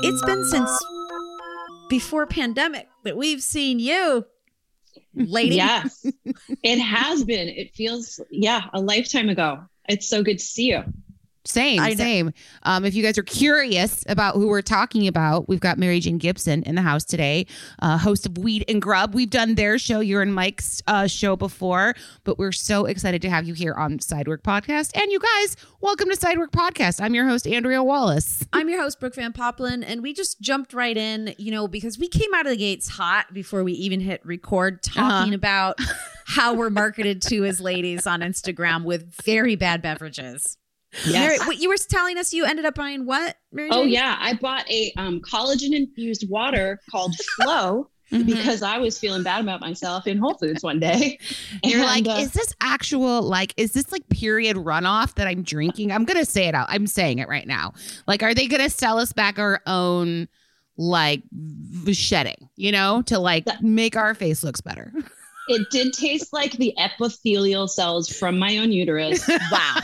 It's been since before pandemic that we've seen you, lady. Yes, it has been. It feels, yeah, a lifetime ago. It's so good to see you. Same, I same. Um, if you guys are curious about who we're talking about, we've got Mary Jane Gibson in the house today, uh, host of Weed and Grub. We've done their show, your and Mike's uh, show before, but we're so excited to have you here on Sidework Podcast. And you guys, welcome to Sidework Podcast. I'm your host, Andrea Wallace. I'm your host, Brooke Van Poppelen, and we just jumped right in, you know, because we came out of the gates hot before we even hit record, talking about how we're marketed to as ladies on Instagram with very bad beverages. Mary, Yes. what you were telling us you ended up buying what, Mary? Oh Jane? yeah, I bought a um, collagen infused water called Flow Mhm. because I was feeling bad about myself in Whole Foods one day. You're like, uh, is this actual, like, is this like period runoff that I'm drinking? I'm going to say it out. I'm saying it right now. Like, are they going to sell us back our own, like, shedding, you know, to like That- make our face looks better? it did taste like the epithelial cells from my own uterus. Wow.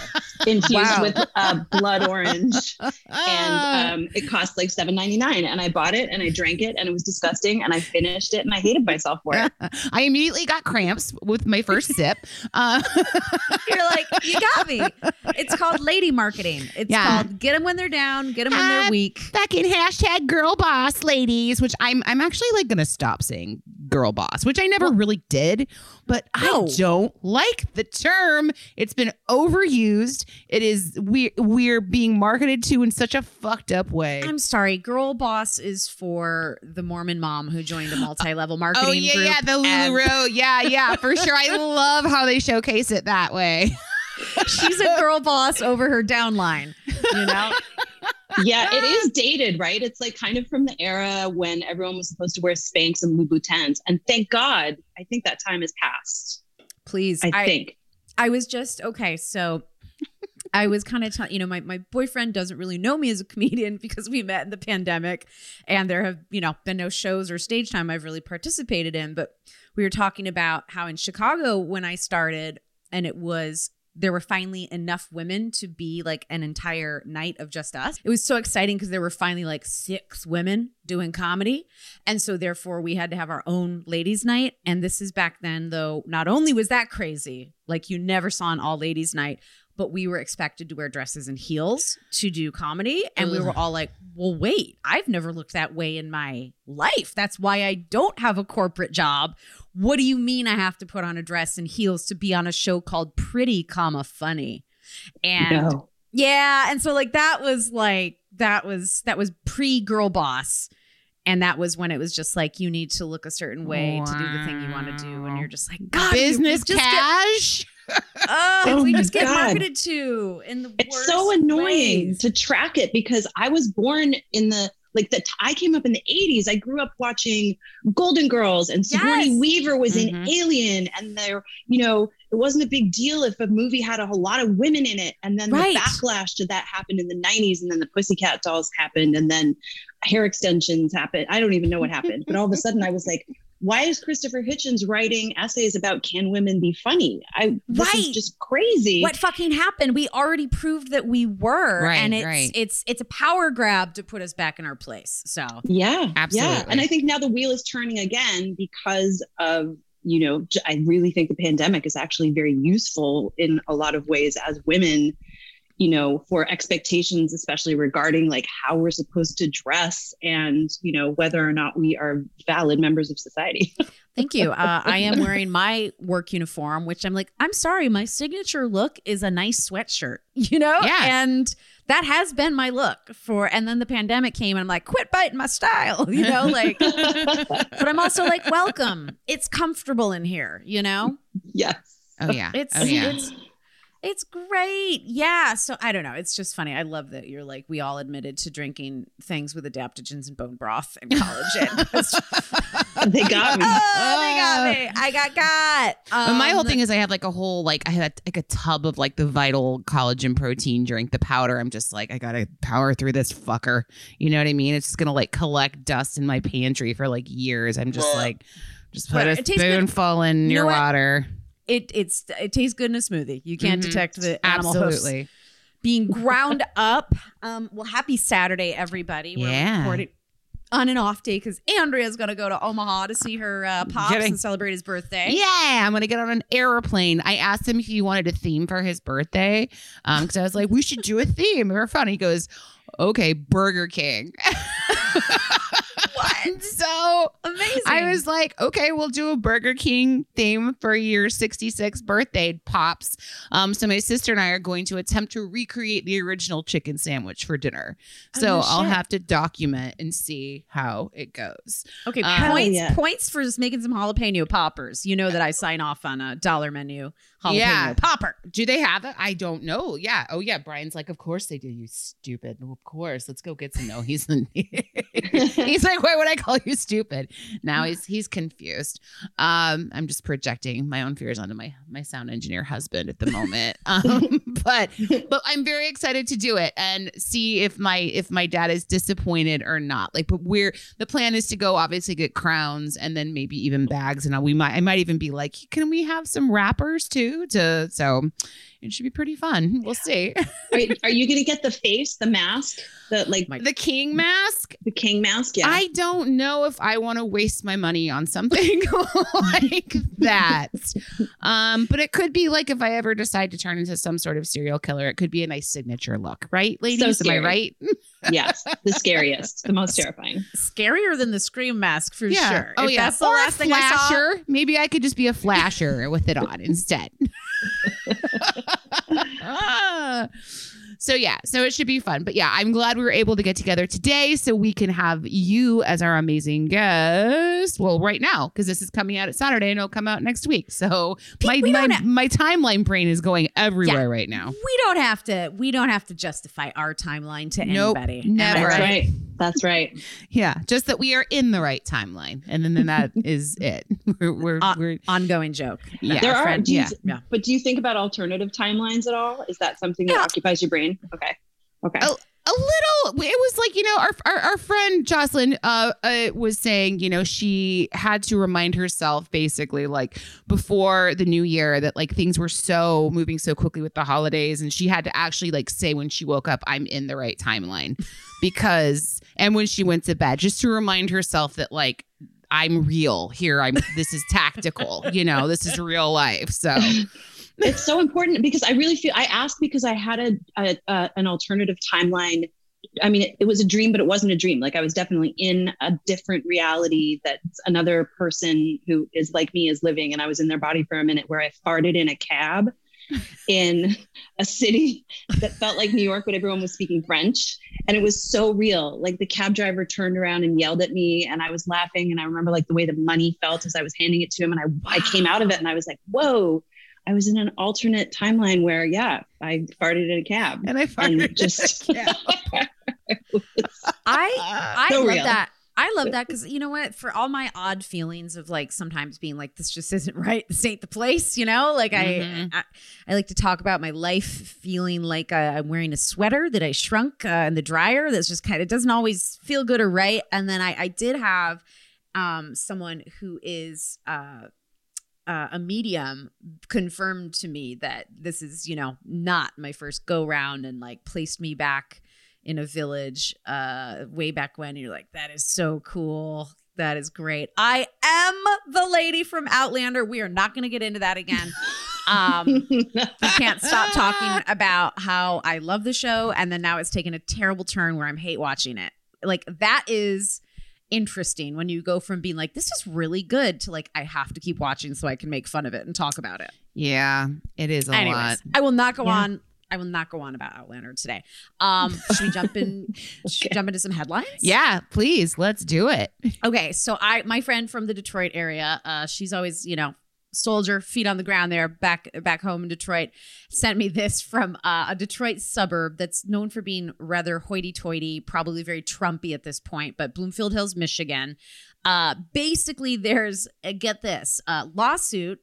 infused Wow. with uh, blood orange, and um, it cost like seven ninety nine. And I bought it and I drank it, and it was disgusting. And I finished it, and I hated myself for it. I immediately got cramps with my first sip. Uh, You're like, you got me. It's called lady marketing. It's Yeah. called get them when they're down, get them when Ah, they're weak. fucking hashtag girl boss ladies, which I'm I'm actually like gonna stop saying girl boss, which I never really did, but No. I don't like the term. It's been overused. It is we we're being marketed to in such a fucked up way. I'm sorry, girl boss is for the Mormon mom who joined a multi-level oh, marketing Oh yeah, yeah, the Lularoe. Yeah, yeah, for sure. I love how they showcase it that way. She's a girl boss over her downline. You know, Yeah, it is dated, right? It's like kind of from the era when everyone was supposed to wear Spanx and Louboutins. And thank God, I think that time has passed. please. I, think. I was just okay. So I was kind of telling, you know, my, my boyfriend doesn't really know me as a comedian because we met in the pandemic and there have, you know, been no shows or stage time I've really participated in. But we were talking about how in Chicago, when I started, and it was, there were finally enough women to be like an entire night of just us. It was so exciting because there were finally like six women doing comedy. And so therefore we had to have our own ladies night. And this is back then though, not only was that crazy, like you never saw an all ladies night, but we were expected to wear dresses and heels to do comedy. And we were all like, well, wait, I've never looked that way in my life. That's why I don't have a corporate job. What do you mean I have to put on a dress and heels to be on a show called Pretty, comma funny? And No. yeah, and so like that was like that was that was pre girl boss. And that was when it was just like you need to look a certain way to do the thing you want to do, and you're just like God, Business just get- cash. Ugh, Oh we my just get God. marketed to in the It's worst so annoying ways. to track it because I was born in the like the I came up in the 80s. I grew up watching Golden Girls and Sigourney Yes. Weaver was in Mhm. Alien and there, you know, it wasn't a big deal if a movie had a whole lot of women in it. And then Right. the backlash to that happened in the 90s and then the Pussycat Dolls happened and then hair extensions happened. I don't even know what happened. But all of a sudden I was like, why is Christopher Hitchens writing essays about can women be funny? I this Right. is just crazy. what fucking happened? We already proved that we were, Right, and it's right. it's it's a power grab to put us back in our place. So Yeah, absolutely. Yeah, and I think now the wheel is turning again because of you know I really think the pandemic is actually very useful in a lot of ways as women. You know, for expectations, especially regarding like how we're supposed to dress and you know whether or not we are valid members of society. Thank you. Uh, I am wearing my work uniform, which I'm like, I'm sorry, my signature look is a nice sweatshirt, you know? Yeah. And that has been my look for, and then the pandemic came and I'm like, quit biting my style, you know? Like, but I'm also like, welcome. It's comfortable in here, you know? yes. Oh yeah. It's, oh yeah. it's, it's great. Yeah. So I don't know. It's just funny. I love that you're like, we all admitted to drinking things with adaptogens and bone broth. And it's- They got me. oh, they got me. I got got. But my whole Um, thing is I have like a whole like I had like a tub of like the vital collagen protein drink, the powder. I'm just like, I gotta power through this fucker. You know what I mean? It's just gonna like collect dust in my pantry for like years. I'm just like just put a spoonful in You your water. what? It it's it tastes good in a smoothie. You can't Mhm. detect the animal hosts Absolutely. being ground up. Um, well, happy Saturday, everybody. We're Yeah. recording on an off day because Andrea's gonna go to Omaha to see her uh, pops Getting- and celebrate his birthday. Yeah, I'm gonna get on an airplane. I asked him if he wanted a theme for his birthday, um, because I was like, we should do a theme. We were fun. He goes, okay, Burger King. what? So Amazing. I was like, okay, we'll do a Burger King theme for your 66th birthday, pops. Um, so my sister and I are going to attempt to recreate the original chicken sandwich for dinner. Oh, So no I'll shit. have to document and see how it goes. okay. Uh, points yeah. points for just making some jalapeno poppers. You know that I sign off on a dollar menu jalapeno Yeah. popper. Do they have it? I don't know. Yeah. Oh yeah. Brian's like, of course they do. You stupid. Of course. Let's go get some. No, he's the. he's like, why would I call you stupid? Now he's he's confused. Um, I'm just projecting my own fears onto my my sound engineer husband at the moment. Um, but but I'm very excited to do it and see if my if my dad is disappointed or not. Like, but we're the plan is to go obviously get crowns and then maybe even bags, and we might I might even be like, can we have some wrappers too? To so it should be pretty fun. We'll see. Are, are you going to get the face, the mask, the like My- the king mask. the king mask? Yeah. I don't know if I want to waste my money on something like that. Um, but it could be like if I ever decide to turn into some sort of serial killer, it could be a nice signature look, right, ladies? Am I right? yes, the scariest, the most terrifying. Scarier than the scream mask for sure. Oh If yeah. That's the or last a thing I saw. flasher. Maybe I could just be a flasher with it on instead. Ah. So yeah, so it should be fun. But yeah, I'm glad we were able to get together today so we can have you as our amazing guest. Well, right now because this is coming out at Saturday and it'll come out next week. So my we my, don't my timeline brain is going everywhere right now. We don't have to. We don't have to justify our timeline to Nope, anybody. Am never. That's right? That's right. Yeah, just that we are in the right timeline, and then, then that is it. We're we're, Uh, we're Ongoing joke. yeah. there are. friend. Do you, Yeah. Yeah. But do you think about alternative timelines at all? Is that something that Yeah. occupies your brain? Okay. Okay. Oh, a little it was like you know our our, our friend jocelyn uh, uh was saying you know she had to remind herself basically like before the new year that like things were so moving so quickly with the holidays. And she had to actually like say when she woke up i'm in the right timeline. Because and when she went to bed just to remind herself that like i'm real here. I'm this is tactical you know this is real life. So it's so important because I really feel I asked because I had a, a, a an alternative timeline. I mean, it, it was a dream, but it wasn't a dream. Like I was definitely in a different reality that another person who is like me is living, and I was in their body for a minute where I farted in a cab in a city that felt like New York, but everyone was speaking French. And it was so real. Like the cab driver turned around and yelled at me, and I was laughing. And I remember like the way the money felt as I was handing it to him. And I, I came out of it and I was like, whoa, I was in an alternate timeline where, yeah, I farted in a cab. and i And farted just, I I So love real. that. I love that because you know what? For all my odd feelings of like sometimes being like, this just isn't right. This ain't the place. You know, like Mhm. I, I I like to talk about my life feeling like uh, I'm wearing a sweater that I shrunk uh, in the dryer. That's just kind of doesn't always feel good or right. And then I I did have um, someone who is uh, uh, a medium confirmed to me that this is, you know, not my first go round and like placed me back in a village uh, way back when. You're like, that is so cool. That is great. I am the lady from Outlander. We are not going to get into that again. Um, I can't stop talking about how I love the show, and then now it's taken a terrible turn where I'm hate watching it. Like that is interesting when you go from being like this is really good to like I have to keep watching so I can make fun of it and talk about it. Yeah, it is a Anyways, lot. I will not go Yeah. on. I will not go on about Outlander today. Um, should we jump in? Should we jump into some headlines? Yeah, please, let's do it. Okay, so I my friend from the Detroit area, uh, she's always you know soldier, feet on the ground there, back back home in Detroit, sent me this from uh, a Detroit suburb that's known for being rather hoity-toity, probably very Trumpy at this point, but Bloomfield Hills, Michigan. Uh, basically, there's uh, get this uh, lawsuit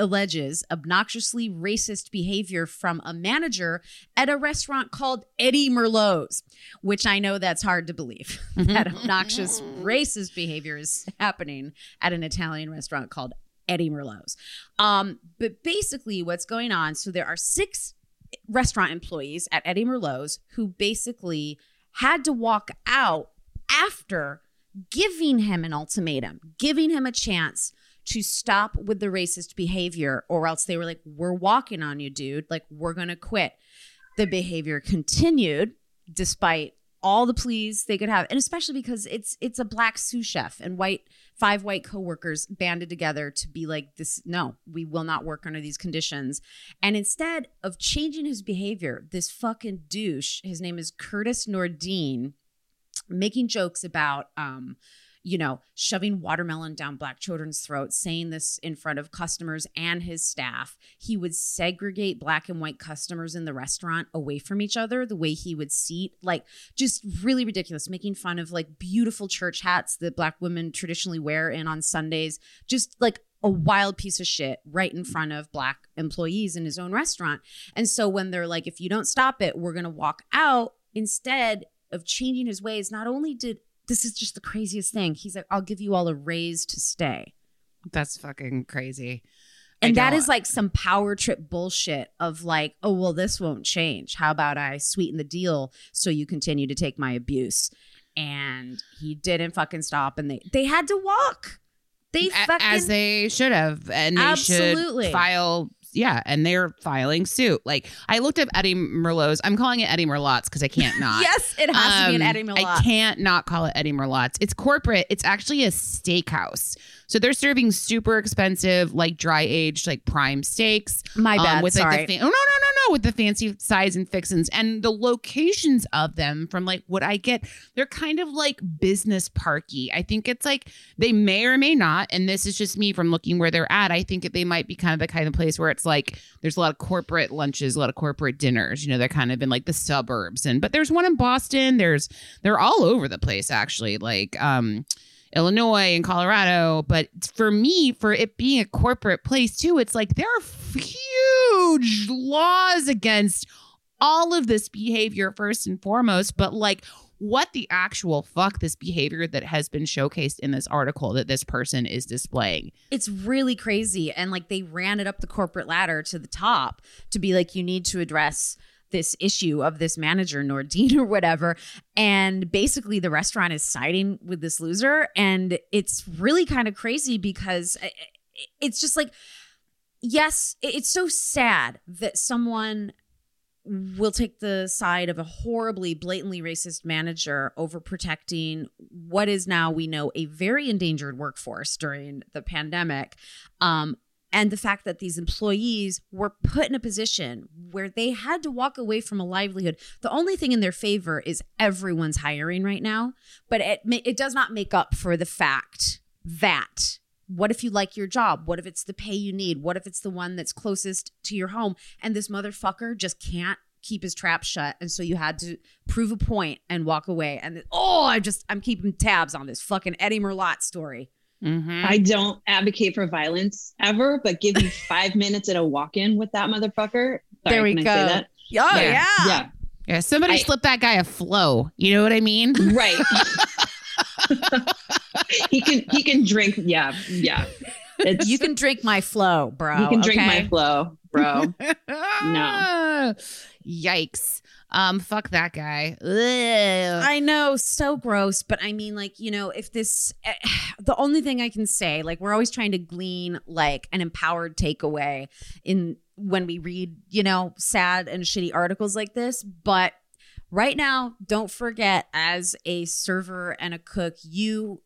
alleges obnoxiously racist behavior from a manager at a restaurant called Eddie Merlot's, which I know that's hard to believe that obnoxious racist behavior is happening at an Italian restaurant called Eddie Merlot's. Um, but basically, what's going on? So there are six restaurant employees at Eddie Merlot's who basically had to walk out after giving him an ultimatum, giving him a chance to stop with the racist behavior, or else they were like, We're walking on you, dude. Like, we're going to quit. The behavior continued despite all the pleas they could have and especially because it's it's a black sous chef and white five white coworkers banded together to be like this no we will not work under these conditions. And instead of changing his behavior this fucking douche his name is curtis nordine making jokes about um you know shoving watermelon down black children's throats saying this in front of customers and his staff he would segregate black and white customers in the restaurant away from each other the way he would seat like just really ridiculous making fun of like beautiful church hats that black women traditionally wear in on sundays just like a wild piece of shit right in front of black employees in his own restaurant. And so when they're like if you don't stop it we're going to walk out instead of changing his ways not only did this is just the craziest thing he's like i'll give you all a raise to stay That's fucking crazy. And that is like some power trip bullshit of like, oh, well, this won't change. How about I sweeten the deal so you continue to take my abuse? And he didn't fucking stop and they they had to walk. They fucking as they should have, and they Absolutely. should file. Yeah, and they're filing suit. Like I looked up Eddie Merlot's. I'm calling it Eddie Merlot's because I can't not. Yes, it has to be an Um, Eddie Merlot. I can't not call it Eddie Merlot's. It's corporate. It's actually a steakhouse. So they're serving super expensive, like dry aged, like prime steaks. My um, bad. with sorry. like the fa- oh no no no no with the fancy sides and fixins and the locations of them from like what I get they're kind of like business parky I think it's like they may or may not and this is just me from looking where they're at I think that they might be kind of the kind of place where it's like there's a lot of corporate lunches a lot of corporate dinners you know they're kind of in like the suburbs and but there's one in Boston there's they're all over the place actually like um Illinois and Colorado. But for me, for it being a corporate place too, it's like there are huge laws against all of this behavior, first and foremost. But like, what the actual fuck this behavior that has been showcased in this article that this person is displaying? it's really crazy and like they ran it up the corporate ladder to the top to be like you need to address this issue of this manager Nordine or whatever. And basically the restaurant is siding with this loser. And it's really kind of crazy because it's just like yes it's so sad that someone will take the side of a horribly blatantly racist manager over protecting what is now we know a very endangered workforce during the pandemic. Um, and the fact that these employees were put in a position where they had to walk away from a livelihood the only thing in their favor is everyone's hiring right now but it it does not make up for the fact that what if you like your job? What if it's the pay you need? What if it's the one that's closest to your home? And this motherfucker just can't keep his trap shut. And so you had to prove a point and walk away. And oh, I just, I'm keeping tabs on this fucking Eddie Merlot story. Mm-hmm. I don't advocate for violence ever, but give me five minutes at a walk-in with that motherfucker. Sorry, There we can go. I say that? Oh, Yeah. yeah. Yeah, yeah, somebody I- slip that guy a flow. You know what I mean? right. he can he can drink. Yeah, yeah. It's, You can drink my flow, bro. you can drink okay? my flow, bro. no. Yikes. Um, fuck that guy. Ugh. I know, so gross. But I mean, like, you know, if this, eh, the only thing I can say, like, we're always trying to glean like an empowered takeaway in when we read, you know, sad and shitty articles like this. But right now, don't forget, as a server and a cook, you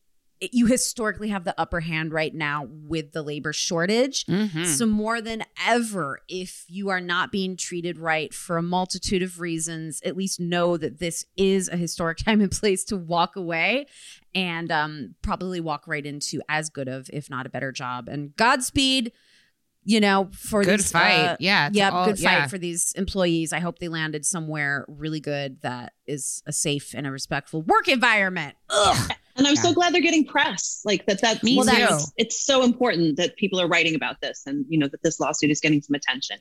you historically have the upper hand right now with the labor shortage. Mhm. So, more than ever, if you are not being treated right for a multitude of reasons, at least know that this is a historic time and place to walk away and um, probably walk right into as good of, if not a better job. And Godspeed, you know, for Good these, fight. uh, yeah. yeah, all- good fight yeah. for these employees. I hope they landed somewhere really good that is a safe and a respectful work environment. Ugh. And I'm Yeah. so glad they're getting press. Like that. That's Me well, too. that's- It's so important that people are writing about this, and you know that this lawsuit is getting some attention.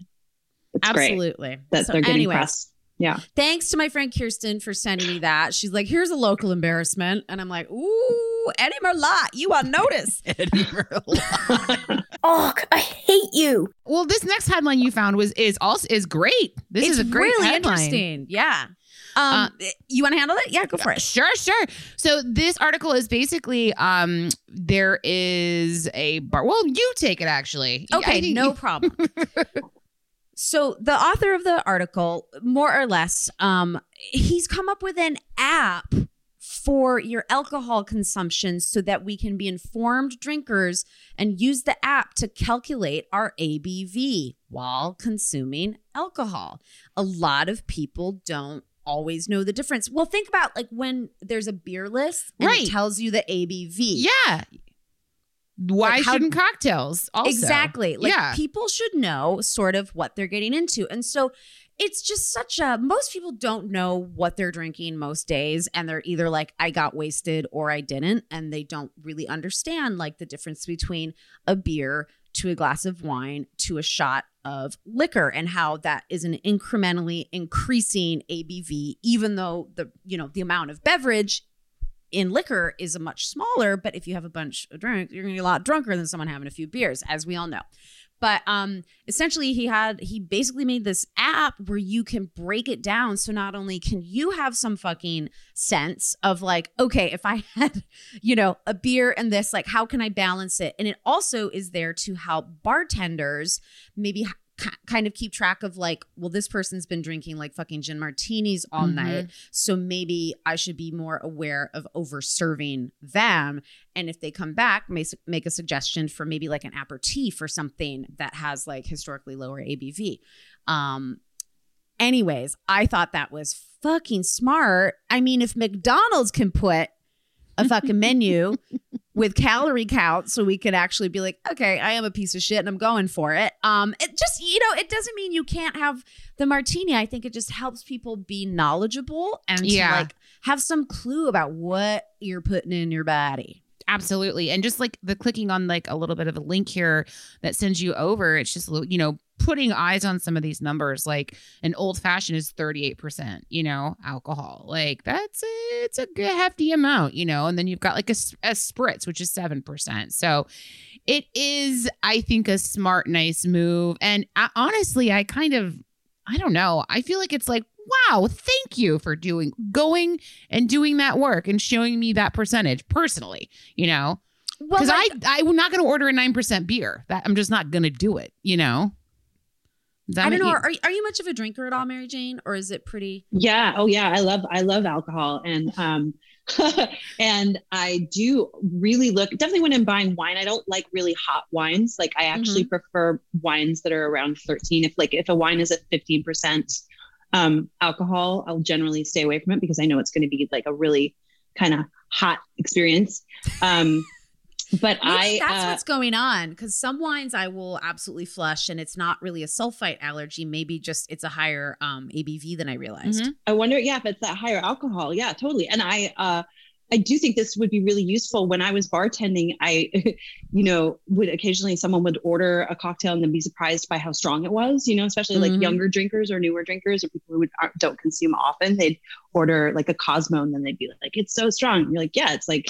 It's great Absolutely. that So they're getting anyways, press. Yeah. Thanks to my friend Kirsten for sending me that. She's like, here's a local embarrassment. And I'm like, ooh, Eddie Merlot, you on notice. Eddie Merlot. oh, I hate you. Well, this next headline you found was is also is great. This it's is a great really headline. interesting. Yeah. Um, you want to handle it? Yeah, go for it. Sure, sure. So this article is basically um there is a bar. Well, you take it actually. Okay, no problem. so the author of the article, more or less, um, he's come up with an app for your alcohol consumption so that we can be informed drinkers and use the app to calculate our ABV while consuming alcohol. A lot of people don't always know the difference. Well, think about like when there's a beer list and Right. it tells you the ABV. Yeah. Why Like, how- shouldn't cocktails also? Exactly. Like yeah. people should know sort of what they're getting into. And so it's just such a most people don't know what they're drinking most days and they're either like I got wasted or I didn't and they don't really understand like the difference between a beer to a glass of wine to a shot of liquor and how that is an incrementally increasing ABV even though the you know the amount of beverage in liquor is a much smaller, but if you have a bunch of drinks, you're gonna be a lot drunker than someone having a few beers, as we all know. But um essentially he had he basically made this app where you can break it down. So not only can you have some fucking sense of like, okay, if I had, you know, a beer and this, like how can I balance it? And it also is there to help bartenders maybe kind of keep track of like, well, this person's been drinking like fucking gin martinis all Mhm. night. So maybe I should be more aware of over serving them. And if they come back, make, make a suggestion for maybe like an aperitif or something that has like historically lower ABV. Um, anyways, I thought that was fucking smart. I mean, if McDonald's can put a fucking menu with calorie count so we could actually be like okay i am a piece of shit and i'm going for it um it just you know it doesn't mean you can't have the martini i think it just helps people be knowledgeable and to Yeah. like have some clue about what you're putting in your body Absolutely. And just like the clicking on like a little bit of a link here that sends you over, it's just, you know, putting eyes on some of these numbers. Like an old fashioned is 38%, you know, alcohol. Like that's, a, it's a good hefty amount, you know, and then you've got like a, a spritz, which is 7%. So it is, I think, a smart, nice move. And I, honestly, I kind of, I don't know. I feel like it's like, wow, thank you for doing going and doing that work and showing me that percentage personally, you know? well Because like, I I'm not going to order a nine percent beer. That I'm just not going to do it. You know. Does that I don't know you- are, are you much of a drinker at all mary jane or is it pretty Yeah. Oh yeah. I love I love alcohol and um and I do really look definitely when I'm buying wine, I don't like really hot wines. Like I actually prefer wines that are around 13. If like if a wine is at 15% um alcohol, I'll generally stay away from it because I know it's going to be like a really kind of hot experience. Um but Maybe I that's uh, what's going on because some wines I will absolutely flush, and it's not really a sulfite allergy. Maybe just it's a higher um, ABV than I realized. Mhm. I wonder, yeah, if it's that higher alcohol. Yeah, totally. And I, uh, I do think this would be really useful. When I was bartending, I, you know, would occasionally someone would order a cocktail and then be surprised by how strong it was. You know, especially like Mhm. younger drinkers or newer drinkers or people who would, don't consume often. They'd order like a Cosmo and then they'd be like, "It's so strong." You're like, "Yeah, it's like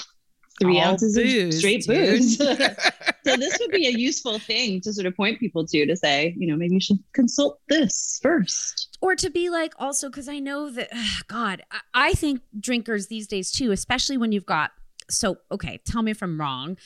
three All ounces booze, of straight dude. booze. so this would be a useful thing to sort of point people to to say, you know, maybe you should consult this first. or to be like also because i know that ugh, god I, I think drinkers these days too especially when you've got so okay tell me if i'm wrong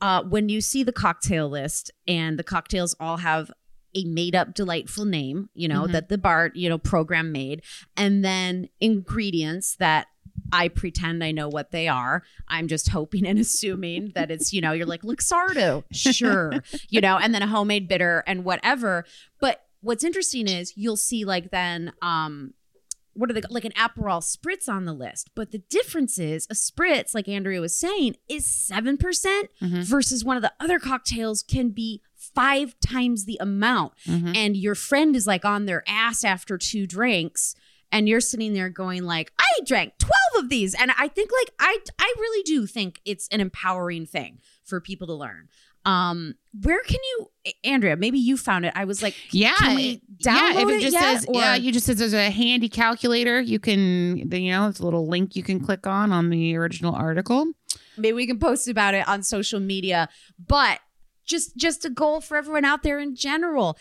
uh when you see the cocktail list and the cocktails all have a made up delightful name you know Mhm. that the bar you know program made and then ingredients that I pretend I know what they are. I'm just hoping and assuming that it's, you know, you're like Luxardo, sure, you know, and then a homemade bitter and whatever. But what's interesting is you'll see like then um what are they like an Aperol spritz on the list. But the difference is a spritz, like Andrea was saying, is seven percent Mhm. versus one of the other cocktails can be five times the amount. Mhm. And your friend is like on their ass after two drinks. And you're sitting there going like, I drank 12 of these. And I think like I I really do think it's an empowering thing for people to learn. Um, where can you Andrea, maybe you found it. I was like, Yeah, can we it- yeah. If it it just yet, says, or- yeah, you just says there's a handy calculator. You can, you know, it's a little link you can click on on the original article. maybe we can post about it on social media but just just a goal for everyone out there in general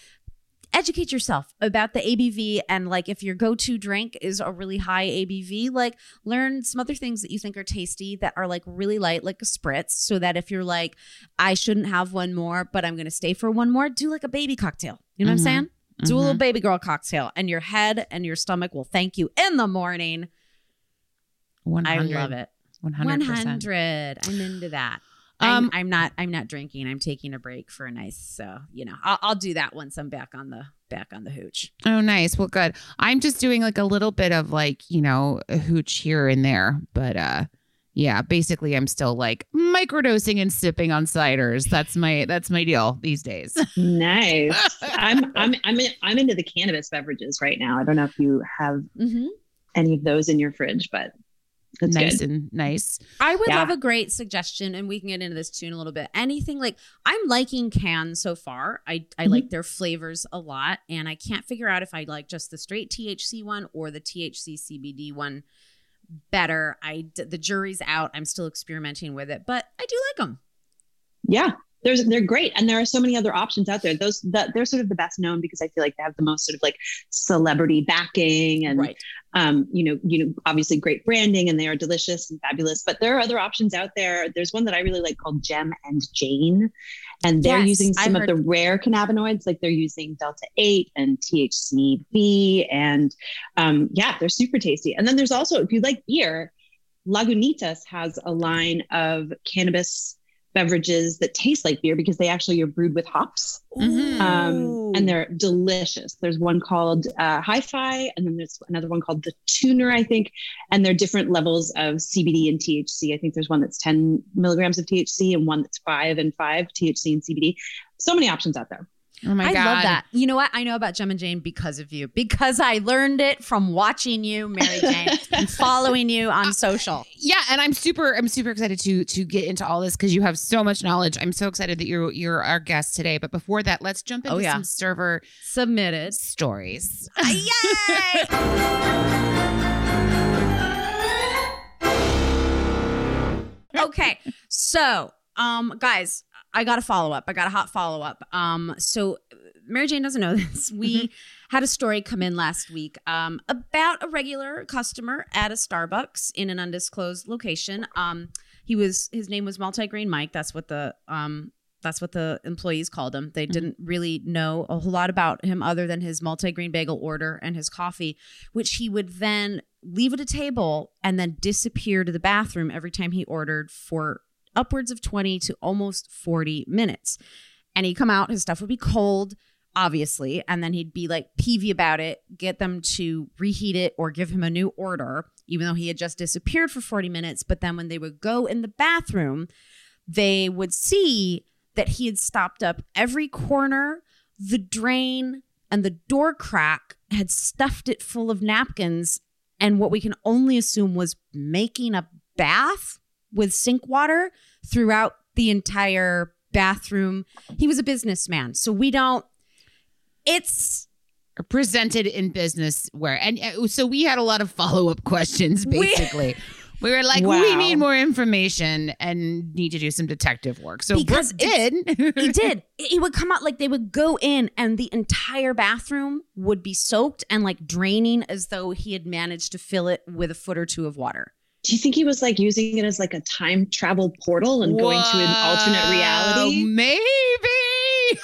educate yourself about the abv and like if your go-to drink is a really high abv like learn some other things that you think are tasty that are like really light like a spritz so that if you're like i shouldn't have one more but i'm gonna stay for one more do like a baby cocktail. You know what Mhm. i'm saying? Do a little Mhm. baby girl cocktail and your head and your stomach will thank you in the morning. 100, i love it. 100%. 100 i'm into that Um, I'm not i'm not drinking i'm taking a break for a nice so you know I'll, I'll do that once i'm back on the back on the hooch Oh, nice. Well, good. I'm just doing like a little bit of like, you know, a hooch here and there. But uh yeah, basically I'm still like microdosing and sipping on ciders. That's my that's my deal these days. Nice. I'm I'm I'm in, I'm into the cannabis beverages right now. I don't know if you have mm-hmm. any of those in your fridge, but that's nice good. and nice. i would Yeah. love a great suggestion and we can get into this too in a little bit anything like i'm liking Canns so far i i Mhm. like their flavors a lot and i can't figure out if i like just the straight thc one or the thc cbd one better I the jury's out i'm still experimenting with it but i do like them Yeah. There's, they're great, and there are so many other options out there. Those that they're sort of the best known because I feel like they have the most sort of like celebrity backing, and right um, you know, you know, obviously great branding, and they are delicious and fabulous. But there are other options out there. There's one that I really like called Gem and Jane, and they're Yes, using some of the rare cannabinoids, like they're using Delta Eight and THCV, and um, yeah, they're super tasty. And then there's also, if you like beer, Lagunitas has a line of cannabis beverages that taste like beer because they actually are brewed with hops Mhm. um, and they're delicious. There's one called uh, Hi-Fi, and then there's another one called the Tuner, I think, and they're different levels of CBD and THC. I think there's one that's 10 milligrams of THC and one that's five and five THC and CBD. So many options out there. Oh my I god. I love that. You know what? I know about Gem and Jane because of you, because I learned it from watching you, Mary Jane, and following you on social. Yeah, and I'm super I'm super excited to to get into all this because you have so much knowledge. I'm so excited that you're you're our guest today. But before that, let's jump into Oh, yeah. some server Submitted. stories. Yay! okay, so um, guys, I got a follow up. I got a hot follow up. Um, so Mary Jane doesn't know this. We had a story come in last week um, about a regular customer at a Starbucks in an undisclosed location. Um, he was his name was Multigrain Mike. That's what the um that's what the employees called him. They didn't really know a whole lot about him other than his multigrain bagel order and his coffee, which he would then leave at a table and then disappear to the bathroom every time he ordered for upwards of 20 to almost 40 minutes. And he'd come out, his stuff would be cold, obviously, and then he'd be like peevy about it, get them to reheat it or give him a new order, even though he had just disappeared for 40 minutes. But then when they would go in the bathroom, they would see that he had stopped up every corner, the drain, and the door crack had stuffed it full of napkins. And what we can only assume was making a bath with sink water throughout the entire bathroom. He was a businessman. So we don't, it's presented in business where and uh, so we had a lot of follow-up questions basically We were like, we need more information and need to do some detective work. So Because Brooke did. he did. It would come out like they would go in and the entire bathroom would be soaked and like draining as though he had managed to fill it with a foot or two of water. Do you think he was like using it as like a time travel portal and going to an alternate reality? Maybe.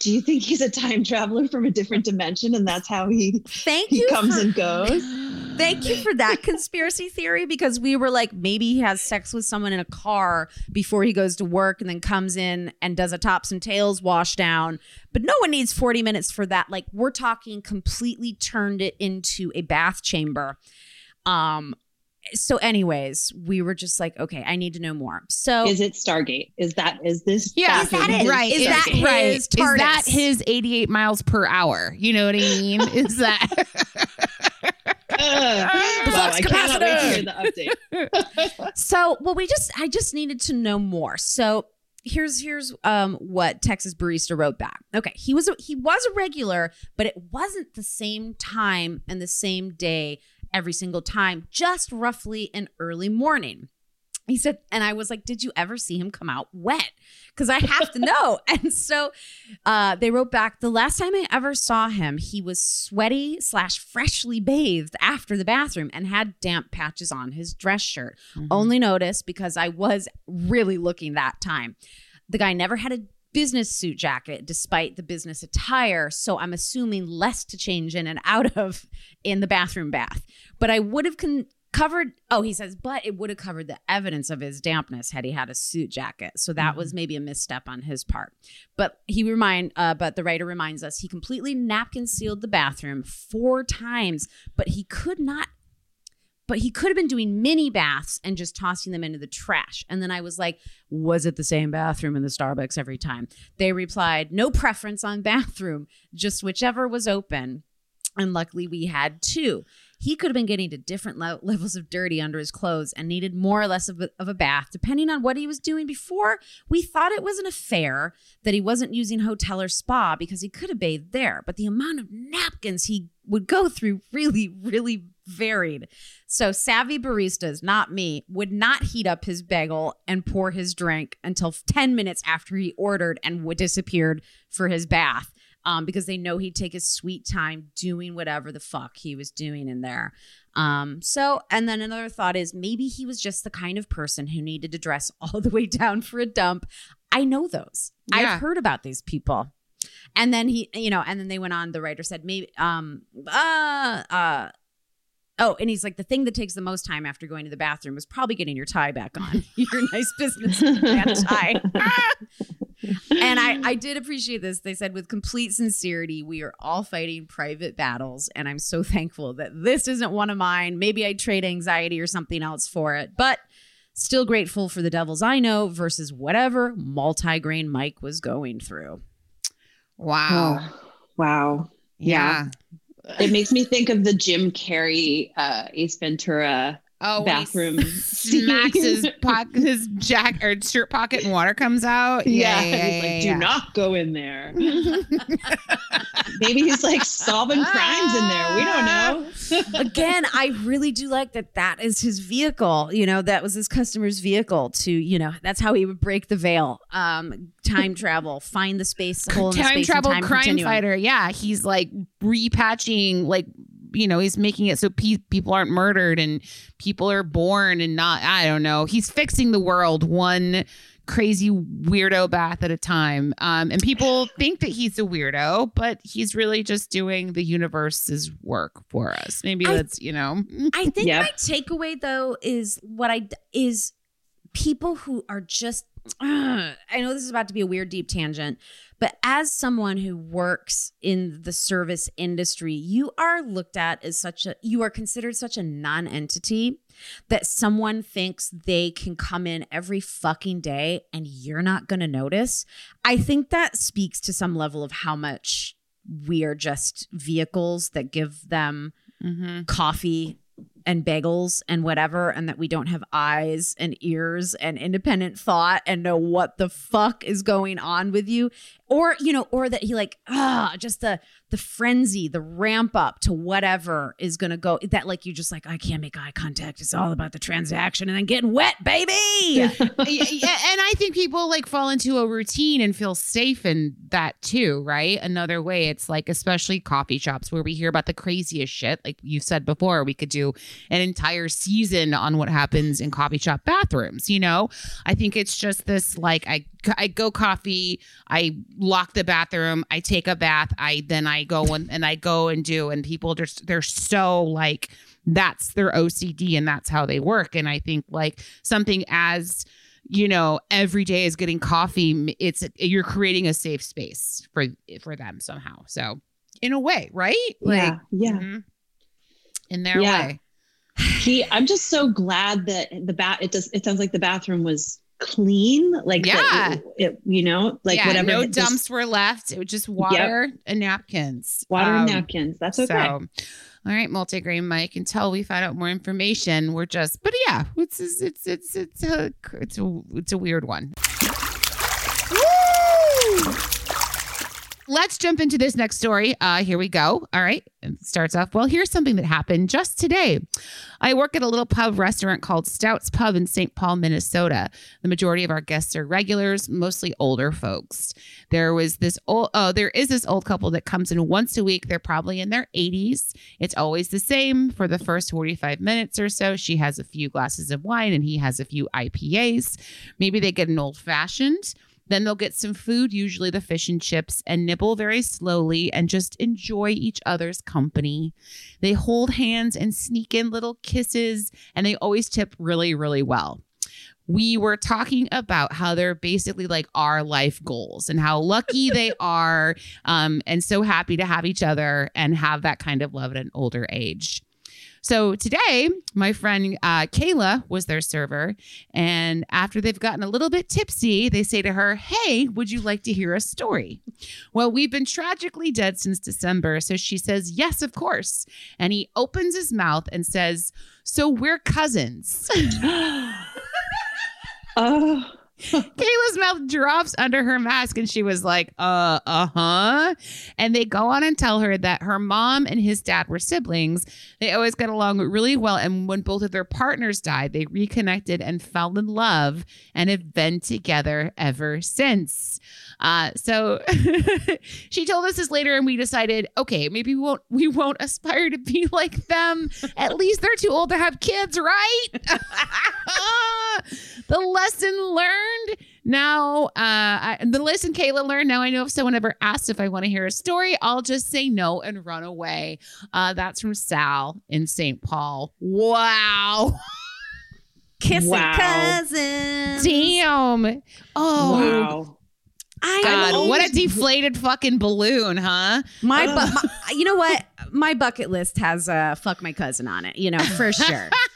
Do you think he's a time traveler from a different dimension and that's how he Thank he you. comes for, and goes? Thank you for that conspiracy theory because we were like, maybe he has sex with someone in a car before he goes to work and then comes in and does a tops and tails wash down. But no one needs 40 minutes for that. Like, we're talking completely turned it into a bath chamber. Um, so, anyways, we were just like, okay, I need to know more. So, Is it Stargate? Is that is this Yeah, Is that it? right. Is that Stargate? right. his Is that his 88 miles per hour? You know what I mean? Is that Ugh. wow, flux I wait to capacitor. hear the update. So, well, we just I just needed to know more. So here's here's um what Texas Barista wrote back. Okay, he was a, he was a regular, but it wasn't the same time and the same day every single time. Just roughly in early morning. He said, and I was like, "Did you ever see him come out wet?" Because I have to know. and so uh, they wrote back, "The last time I ever saw him, he was sweaty slash freshly bathed after the bathroom and had damp patches on his dress shirt. Only noticed because I was really looking that time. The guy never had a business suit jacket despite the business attire, so I'm assuming less to change in and out of in the bathroom bath. But I would have con- covered oh he says but it would have covered the evidence of his dampness had he had a suit jacket. So that was maybe a misstep on his part. But he remind uh, but the writer reminds us he completely napkin sealed the bathroom four times but he could not but he could have been doing mini baths and just tossing them into the trash. And then I was like, was it the same bathroom in the Starbucks every time? They replied, no preference on bathroom, just whichever was open. And luckily we had two. He could have been getting to different le- levels of dirty under his clothes and needed more or less of a, of a bath, depending on what he was doing before. We thought it was an affair that he wasn't using hotel or spa because he could have bathed there. But the amount of napkins he would go through really, really varied. So savvy baristas, not me, would not heat up his bagel and pour his drink until 10 minutes after he ordered and would disappeared for his bath. Um, because they know he'd take his sweet time doing whatever the fuck he was doing in there. Um, so, and then another thought is maybe he was just the kind of person who needed to dress all the way down for a dump. I know those. Yeah. I've heard about these people. And then he, you know, and then they went on. The writer said, maybe, um, uh, uh, oh, and he's like, the thing that takes the most time after going to the bathroom is probably getting your tie back on, your nice businessman tie. and I, I did appreciate this. They said, with complete sincerity, we are all fighting private battles, and I'm so thankful that this isn't one of mine. Maybe I'd trade anxiety or something else for it, but still grateful for the devils I know versus whatever multi-grain Mike was going through. wow. Oh, wow. Yeah. It makes me think of the Jim Carrey uh, Ace Ventura Oh, when he bathroom. smacks his pocket, his jack or shirt pocket, and water comes out. Yeah, Yeah, yeah, he's like, yeah, do not go in there. Maybe he's like solving crimes in there. We don't know. Again, I really do like that that is his vehicle. You know, that was his customer's vehicle to, you know, that's how he would break the veil. Um, time travel, find the space, hole in the time space travel and time crime continuum. fighter. Yeah, he's like repatching, like you know, he's making it so pe- people aren't murdered and people are born and not. I don't know. He's fixing the world one crazy weirdo bath at a time. Um, and people think that he's a weirdo, but he's really just doing the universe's work for us. Maybe I- that's you know. I think Yep. my takeaway though is what I is people who are just I know this is about to be a weird deep tangent, but as someone who works in the service industry, you are looked at as such a you are considered such a non-entity that someone thinks they can come in every fucking day and you're not going to notice. I think that speaks to some level of how much we are just vehicles that give them Mm-hmm. coffee and bagels and whatever, and that we don't have eyes and ears and independent thought and know what the fuck is going on with you. Or you know or that he like ah just the the frenzy the ramp up to whatever is gonna go that like you just like i can't make eye contact it's all about the transaction and then getting wet baby yeah, and I think people like fall into a routine and feel safe in that too, right? Another way, it's like especially coffee shops where we hear about the craziest shit. Like you said before, we could do an entire season on what happens in coffee shop bathrooms. You know, I think it's just this like I I go coffee, I lock the bathroom, I take a bath, I then I go and, and I go and do, and people just they're so like that's their OCD and that's how they work. And I think like something as you know every day is getting coffee it's you're creating a safe space for for them somehow so in a way right yeah yeah mhm. in their Yeah. way he i'm just so glad that the bat it does it sounds like the bathroom was clean like Yeah. it, it- you know like yeah, whatever no dumps were left it was just water and napkins water and Um, napkins that's okay So, all right, multigrain Mike. Until we find out more information, we're just. But yeah, it's it's it's it's it's a it's a, it's a weird one. Let's jump into this next story. Uh, here we go. All right. It starts off. Well, here's something that happened just today. I work at a little pub restaurant called Stouts Pub in St. Paul, Minnesota. The majority of our guests are regulars, mostly older folks. There was this old, oh, there is this old couple that comes in once a week. They're probably in their 80s. It's always the same for the first 45 minutes or so. She has a few glasses of wine and he has a few IPAs. Maybe they get an old fashioned. Then they'll get some food, usually the fish and chips, and nibble very slowly and just enjoy each other's company. They hold hands and sneak in little kisses, and they always tip really, really well. We were talking about how they're basically like our life goals and how lucky they are um, and so happy to have each other and have that kind of love at an older age. So today, my friend uh, Kayla was their server. And after they've gotten a little bit tipsy, they say to her, Hey, would you like to hear a story? Well, we've been tragically dead since December. So she says, Yes, of course. And he opens his mouth and says, So we're cousins. oh Kayla's mouth drops under her mask and she was like, uh, uh huh. And they go on and tell her that her mom and his dad were siblings. They always got along really well. And when both of their partners died, they reconnected and fell in love and have been together ever since. Uh, so she told us this later, and we decided, okay, maybe we won't we won't aspire to be like them. At least they're too old to have kids, right? the lesson learned. Now, uh, I, the lesson Kayla learned. Now I know if someone ever asks if I want to hear a story, I'll just say no and run away. Uh, that's from Sal in St. Paul. Wow. kissing Wow. cousin Damn. Oh, wow I God. always- What a deflated fucking balloon, huh? my, bu- my you know what my bucket list has uh fuck my cousin on it you know for sure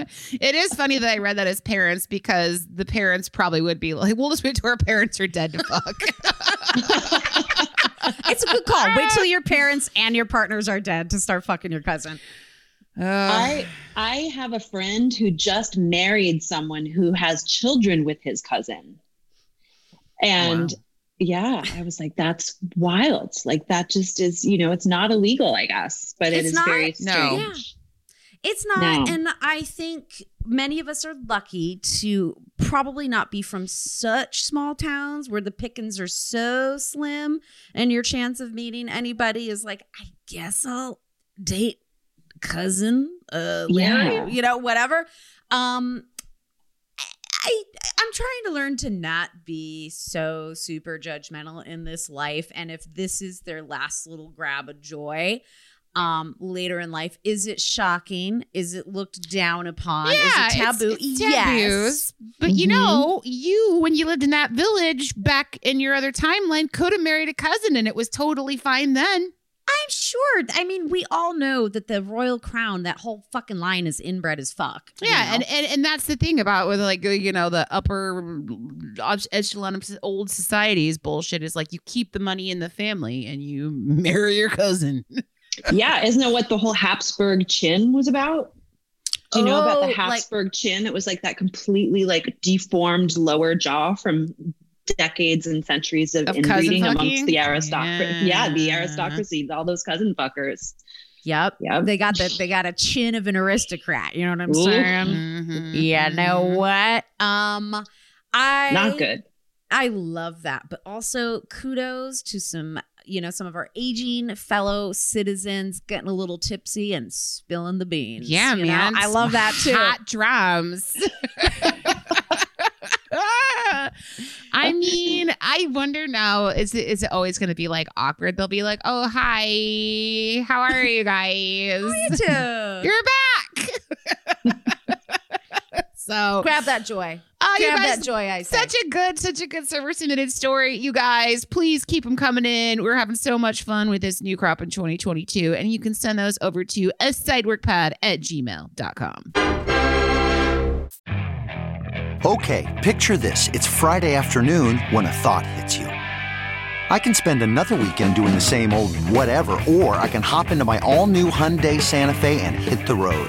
it is funny that I read that as parents because the parents probably would be like, we'll just wait till our parents are dead to fuck. it's a good call wait till your parents and your partners are dead to start fucking your cousin I I have a friend who just married someone who has children with his cousin. And Wow. yeah, I was like, that's wild. Like that just is, you know, it's not illegal, I guess, but it It's not? very No. strange. It's not, No. and I think many of us are lucky to probably not be from such small towns where the pickings are so slim, and your chance of meeting anybody is like, I guess I'll date cousin, uh, Larry, Yeah. you know, whatever. Um, I I'm trying to learn to not be so super judgmental in this life, and if this is their last little grab of joy, um later in life is it shocking is it looked down upon is it taboo it's- it's yes taboos. But you Mhm. know, you when you lived in that village back in your other timeline could have married a cousin and it was totally fine then. i'm sure i mean we all know that the royal crown that whole fucking line is inbred as fuck you Yeah, know? and, and and that's the thing about with like you know the upper echelon of old societies bullshit is like you keep the money in the family and you marry your cousin. Yeah, isn't that what the whole Habsburg chin was about? Do you know about Oh, the like- Habsburg chin? It was like that completely like deformed lower jaw from decades and centuries of, Of inbreeding amongst the aristocracy. Yeah. the Yeah. aristocracy, all those cousin fuckers. Yep. Yep. They got the they got a chin of an aristocrat. You know what I'm Ooh. saying? Mhm. Yeah. Know what? Um, I Not good. I love that, but also kudos to some, you know, some of our aging fellow citizens getting a little tipsy and spilling the beans. Yeah, you know? man. I love that too. Hot drums. I mean, I wonder now, is it is it always gonna be like awkward? They'll be like, Oh, hi, how are you guys? You too. You're back. so Grab that joy. You guys, that joy. I say. such a good, such a good server submitted story. You guys, please keep them coming in. We're having so much fun with this new crop in 2022. And you can send those over to a sideworkpad at gmail.com. Okay, picture this. It's Friday afternoon when a thought hits you. I can spend another weekend doing the same old whatever, or I can hop into my all new Hyundai Santa Fe and hit the road.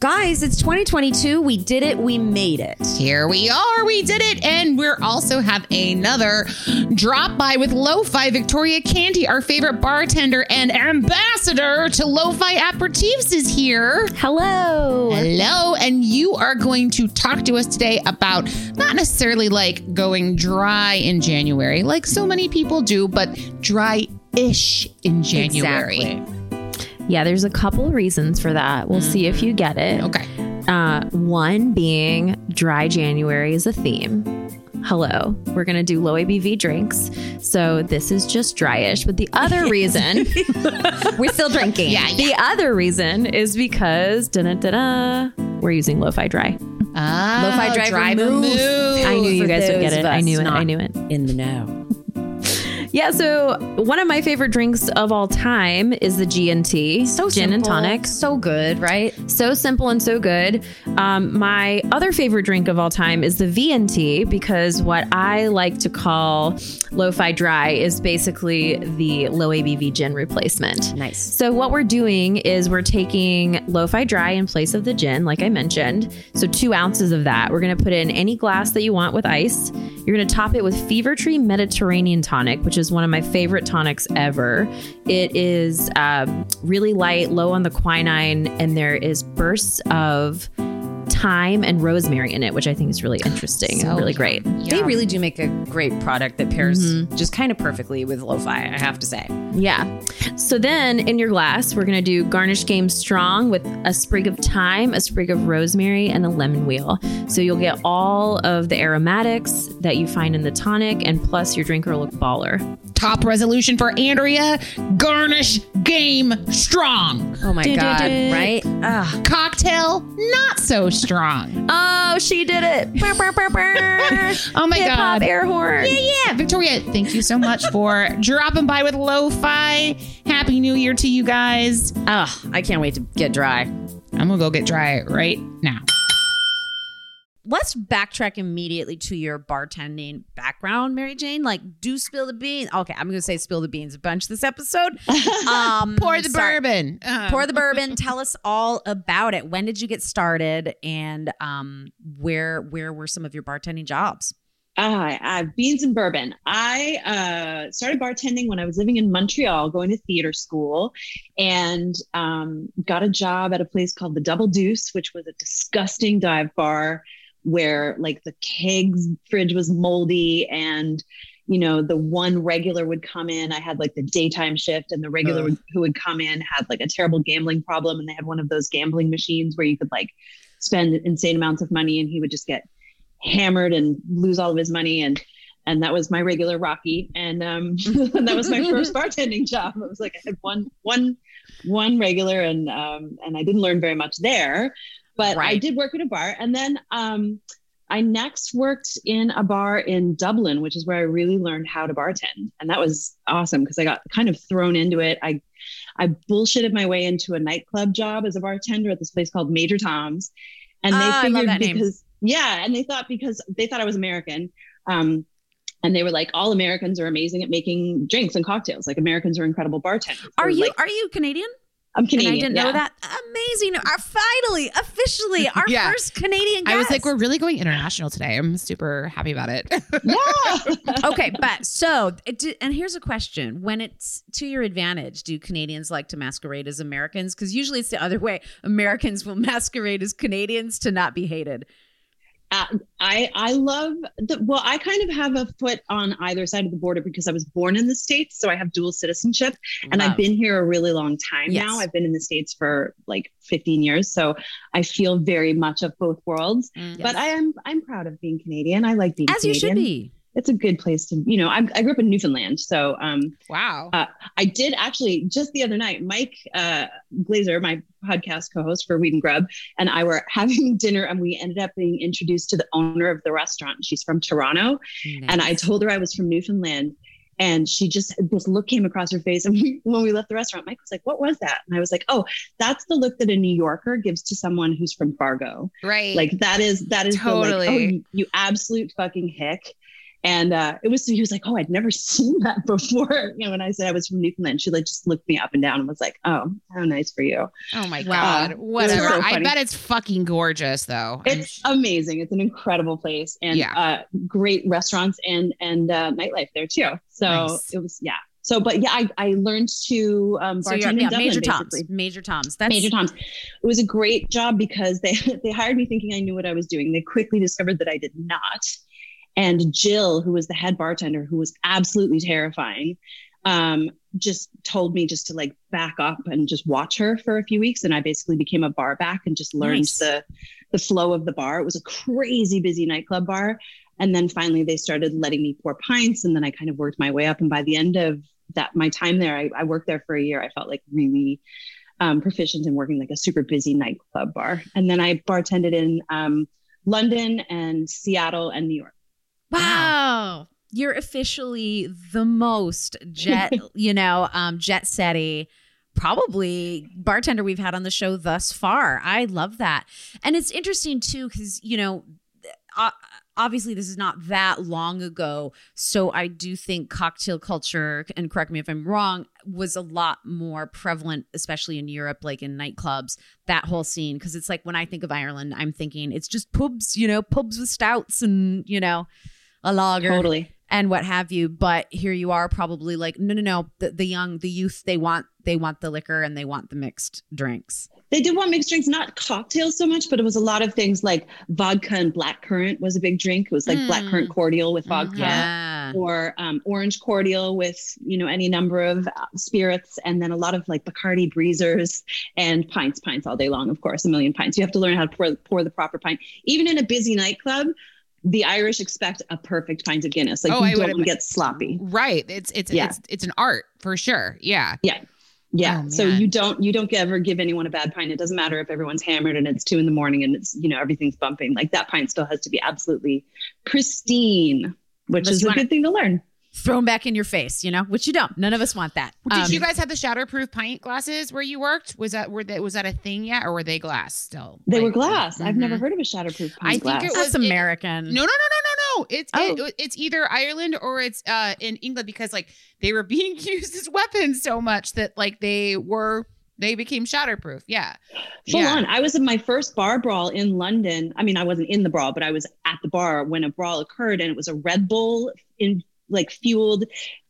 Guys, it's 2022. We did it. We made it. Here we are. We did it. And we're also have another drop by with Lo-Fi Victoria Canty, our favorite bartender and ambassador to Lo-Fi Aperitifs is here. Hello. Hello. And you are going to talk to us today about not necessarily like going dry in January, like so many people do, but dry-ish in January. Exactly. Yeah, there's a couple reasons for that. We'll see if you get it. Okay. Uh, one being dry January is a theme. Hello, we're going to do low ABV drinks. So this is just dryish. But the other reason, we're still drinking. Yeah, The other reason is because da da da we're using lo fi dry. Ah, Lo-fi dry vermouth. vermouth. I knew you guys would get it. I knew it. I knew it. In the know. Yeah, so one of my favorite drinks of all time is the G&T, So gin and tonic. So good, right? So simple and so good. Um, my other favorite drink of all time is the V&T because what I like to call lo-fi dry is basically the low ABV gin replacement. Nice. So what we're doing is we're taking lo-fi dry in place of the gin, like I mentioned. So two ounces of that. We're gonna put it in any glass that you want with ice. You're gonna top it with Fever Tree Mediterranean tonic, which is one of my favorite tonics ever. It is um, really light, low on the quinine, and there is bursts of thyme and rosemary in it, which I think is really interesting So and really great. They really do make a great product that pairs mm-hmm. just kind of perfectly with lo-fi, I have to say. Yeah. So then in your glass, we're going to do garnish game strong with a sprig of thyme, a sprig of rosemary, and a lemon wheel. So you'll get all of the aromatics that you find in the tonic, and plus your drink will look baller. Top resolution for Andrea garnish game strong. Oh my Do, do, god, right? Ah, Cocktail not so strong. Oh, she did it. Brr, brr, brr, brr. Oh my Hip hop God. air horn. Yeah, yeah. Victoria, thank you so much for dropping by with Lo-Fi. Happy New Year to you guys. ah, I can't wait to get dry. I'm going to go get dry right now. Let's backtrack immediately to your bartending background, Mary Jane. Like, do spill the beans. Okay, I'm going to say spill the beans a bunch this episode. Um, Pour the sorry. bourbon. Uh, Pour the bourbon. Tell us all about it. When did you get started, and um, where where were some of your bartending jobs? Ah, uh, beans and bourbon. I uh, started bartending when I was living in Montreal, going to theater school, and um, got a job at a place called the Double Deuce, which was a disgusting dive bar where like the kegs fridge was moldy and you know the one regular would come in. I had like the daytime shift and the regular would, who would come in had like a terrible gambling problem and they had one of those gambling machines where you could like spend insane amounts of money and he would just get hammered and lose all of his money. And and that was my regular rocky. And um that was my first bartending job. It was like i had one one one regular and um and i didn't learn very much there but i did work at a bar and then um i next worked in a bar in dublin which is where i really learned how to bartend and that was awesome because i got kind of thrown into it i i bullshitted my way into a nightclub job as a bartender at this place called major tom's and they I love figured that name. because yeah, and they thought because they thought I was American. Um, and they were like, all Americans are amazing at making drinks and cocktails. Like Americans are incredible bartenders. Are you like, are you Canadian? I'm Canadian. and I didn't yeah. know that. Amazing. Our finally, officially, our Yeah. first Canadian guest. I was like, we're really going international today. I'm super happy about it. Yeah. okay, but so, it di- and here's a question: When it's to your advantage, do Canadians like to masquerade as Americans? Because usually it's the other way. Americans will masquerade as Canadians to not be hated. Uh, I I love the well. I kind of have a foot on either side of the border because I was born in the states, so I have dual citizenship, and I've been here a really long time Yes. now. I've been in the states for like 15 years, so I feel very much of both worlds. But I am I'm proud of being Canadian. I like being as you Canadian. should be. It's a good place to you know. I, I grew up in Newfoundland, so um, wow. uh, I did actually just the other night. Mike uh, Glazer, my podcast co-host for Weed and Grub, and I were having dinner, and we ended up being introduced to the owner of the restaurant. She's from Toronto, and I told her I was from Newfoundland, and she just this look came across her face. And we, when we left the restaurant, Mike was like, "What was that?" And I was like, "Oh, that's the look that a New Yorker gives to someone who's from Fargo. right. Like that is that is the, like, oh, Totally. you, you absolute fucking hick." And uh, it was he was like, "Oh, I'd never seen that before." You know, when I said I was from Newfoundland, she like just looked me up and down and was like, "Oh, how nice for you." oh my God. It was Whatever. so I bet it's fucking gorgeous though. I'm It's amazing. It's an incredible place and Yeah. uh, great restaurants and and uh, nightlife there too. So Nice. it was yeah. So, but yeah, I, I learned to um, bartend you're, in Dublin, Major Toms, basically. Major Toms. That's Major Toms. It was a great job because they they hired me thinking I knew what I was doing. They quickly discovered that I did not. And Jill, who was the head bartender, who was absolutely terrifying, um, just told me just to like back up and just watch her for a few weeks. And I basically became a bar back and just learned Nice. the the flow of the bar. It was a crazy busy nightclub bar. And then finally they started letting me pour pints. And then I kind of worked my way up. And by the end of that my time there, I, I worked there for a year. I felt like really um, proficient in working like a super busy nightclub bar. And then I bartended in um, London and Seattle and New York. Wow. You're officially the most jet, you know, um, jet setty, probably bartender we've had on the show thus far. I love that. And it's interesting too, because, you know, obviously this is not that long ago. So I do think cocktail culture, and correct me if I'm wrong, was a lot more prevalent, especially in Europe, like in nightclubs, that whole scene. Cause it's like when I think of Ireland, I'm thinking it's just pubs, you know, pubs with stouts and, you know, a lager Totally. and what have you. But here you are, probably like, no, no, no. The, the young, the youth, they want, they want the liquor and they want the mixed drinks. They did want mixed drinks, not cocktails so much, but it was a lot of things like vodka and black currant was a big drink. It was like black Mm. currant cordial with vodka. Yeah. Or um, orange cordial with you know any number of uh, spirits, and then a lot of like Bacardi breezers and pints, pints all day long. Of course, a million pints. You have to learn how to pour, pour the proper pint. Even in a busy nightclub, the Irish expect a perfect pint of Guinness. Like Oh, you would don't get sloppy. right. It's it's Yeah. it's it's an art for sure. Yeah. Yeah. Oh, so you don't you don't ever give anyone a bad pint. It doesn't matter if everyone's hammered and it's two in the morning and it's you know everything's bumping. Like that pint still has to be absolutely pristine, which Unless is a wanna- good thing to learn. Thrown back in your face, you know, which you don't. None of us want that. Did Um, you guys have the shatterproof pint glasses where you worked? Was that were that was that a thing yet, or were they glass still? They were Like- glass. I've never Mhm. heard of a shatterproof pint glass. I think glass. it That's was- American. No, no, no, no, no, no. It's Oh. it, it's either Ireland or it's uh in England because like they were being used as weapons so much that like they were they became shatterproof. Yeah. Full yeah. on. I was in my first bar brawl in London. I mean, I wasn't in the brawl, but I was at the bar when a brawl occurred, and it was a Red Bull in like fueled.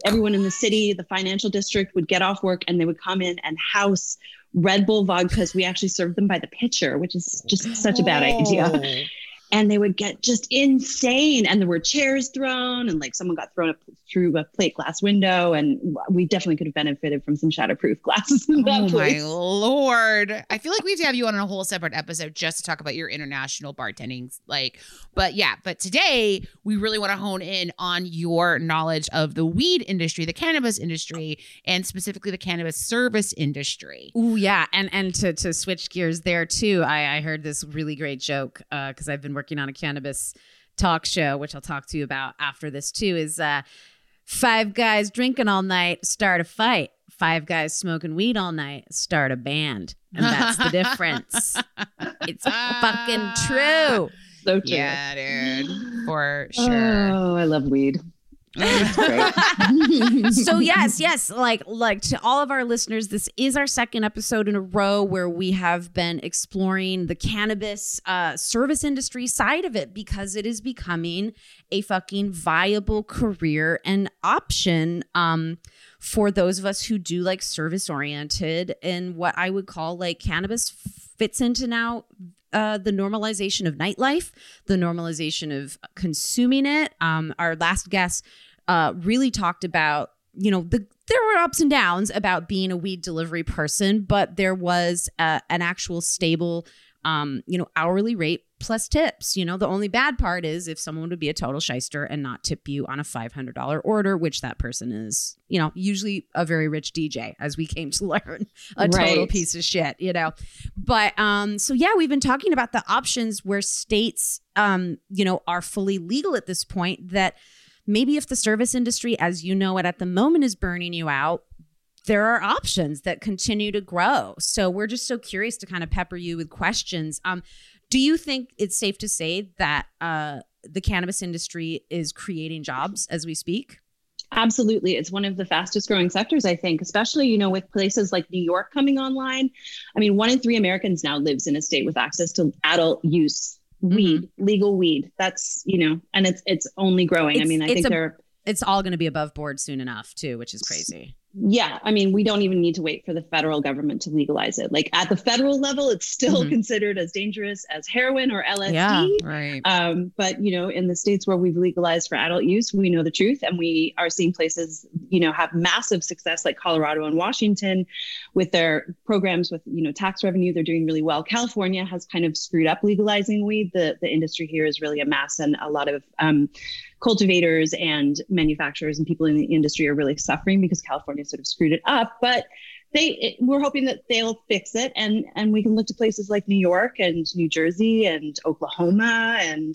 Everyone in the city, the financial district, would get off work and they would come in and house Red Bull vodkas. We actually served them by the pitcher, which is just such a bad idea. Oh. And they would get just insane and there were chairs thrown and like someone got thrown up through a plate glass window and we definitely could have benefited from some shatterproof glasses in that Oh my lord! I feel like we have to have you on a whole separate episode just to talk about your international bartending. Like, but yeah, but today we really want to hone in on your knowledge of the weed industry, the cannabis industry, and specifically the cannabis service industry. Oh yeah, and and to to switch gears there too, I I heard this really great joke uh, because I've been working on a cannabis talk show, which I'll talk to you about after this too. Is uh, five guys drinking all night start a fight. five guys smoking weed all night start a band. And that's the difference. It's fucking true. So true. Yeah, dude. For sure. Oh, I love weed. so yes, yes, like like to all of our listeners, this is our second episode in a row where we have been exploring the cannabis uh, service industry side of it because it is becoming a fucking viable career and option um, for those of us who do like service oriented and what I would call like cannabis fits into now uh, the normalization of nightlife, the normalization of consuming it. Um, our last guest uh, really talked about, you know, the there were ups and downs about being a weed delivery person, but there was uh, an actual stable, um, you know, hourly rate plus tips. You know, the only bad part is if someone would be a total shyster and not tip you on a $500 order, which that person is, you know, usually a very rich DJ, as we came to learn, a total piece of shit, you know. But um, so yeah, we've been talking about the options where states, um, you know, are fully legal at this point. That maybe if the service industry, as you know it at the moment, is burning you out, there are options that continue to grow. So we're just so curious to kind of pepper you with questions. Um, do you think it's safe to say that uh, the cannabis industry is creating jobs as we speak? Absolutely. It's one of the fastest growing sectors, I think, especially, you know, with places like New York coming online. I mean, one in three Americans now lives in a state with access to adult use Mm-hmm. weed, legal weed. That's, you know, and it's it's only growing. I mean, I think a- they're It's all going to be above board soon enough, too, which is crazy. Yeah, I mean, we don't even need to wait for the federal government to legalize it. Like at the federal level, it's still Mhm. considered as dangerous as heroin or LSD. Yeah. Right. Um, but you know, in the states where we've legalized for adult use, we know the truth, and we are seeing places, you know, have massive success like Colorado and Washington with their programs with you know tax revenue. They're doing really well. California has kind of screwed up legalizing weed. The the industry here is really a mess, and a lot of um, cultivators and manufacturers and people in the industry are really suffering because California sort of screwed it up. But they it, we're hoping that they'll fix it and and we can look to places like New York and New Jersey and Oklahoma and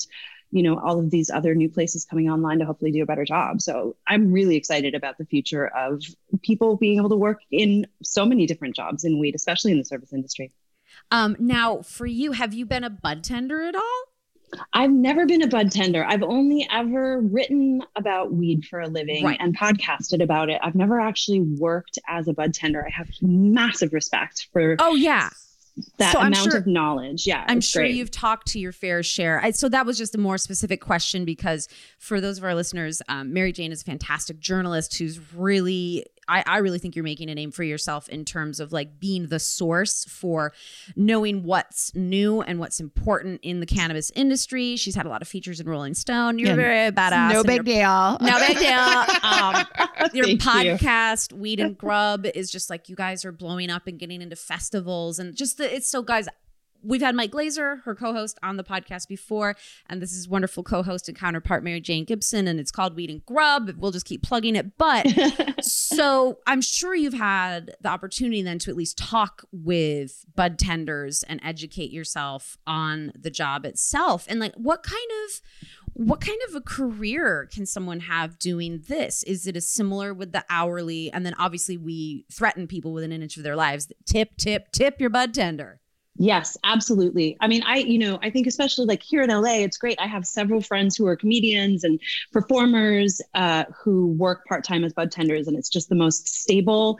you know all of these other new places coming online to hopefully do a better job. So I'm really excited about the future of people being able to work in so many different jobs in weed, especially in the service industry. Um, now, for you, have you been a bud tender at all? I've never been a bud tender. I've only ever written about weed for a living Right. and podcasted about it. I've never actually worked as a bud tender. I have massive respect for Oh, yeah. that So amount sure- of knowledge. Yeah, I'm sure great. you've talked to your fair share. I, so that was just a more specific question because for those of our listeners, um, Mary Jane is a fantastic journalist who's really, I, I really think you're making a name for yourself in terms of like being the source for knowing what's new and what's important in the cannabis industry. She's had a lot of features in Rolling Stone. You're Yeah. very badass. no big deal. No big deal. Um, your Thank you. podcast, Weed and Grub, is just like you guys are blowing up and getting into festivals and just the, it's so guys. We've had Mike Glazer, her co-host, on the podcast before, and this is wonderful co-host and counterpart Mary Jane Gibson, and it's called Weed and Grub. We'll just keep plugging it, but so I'm sure you've had the opportunity then to at least talk with bud tenders and educate yourself on the job itself. And like what kind of what kind of a career can someone have doing this? Is it a similar with the hourly? And then obviously we threaten people within an inch of their lives. Tip tip tip your bud tender Yes, absolutely. I mean, I, you know, I think especially like here in LA, it's great. I have several friends who are comedians and performers uh, who work part time as bud tenders, and it's just the most stable,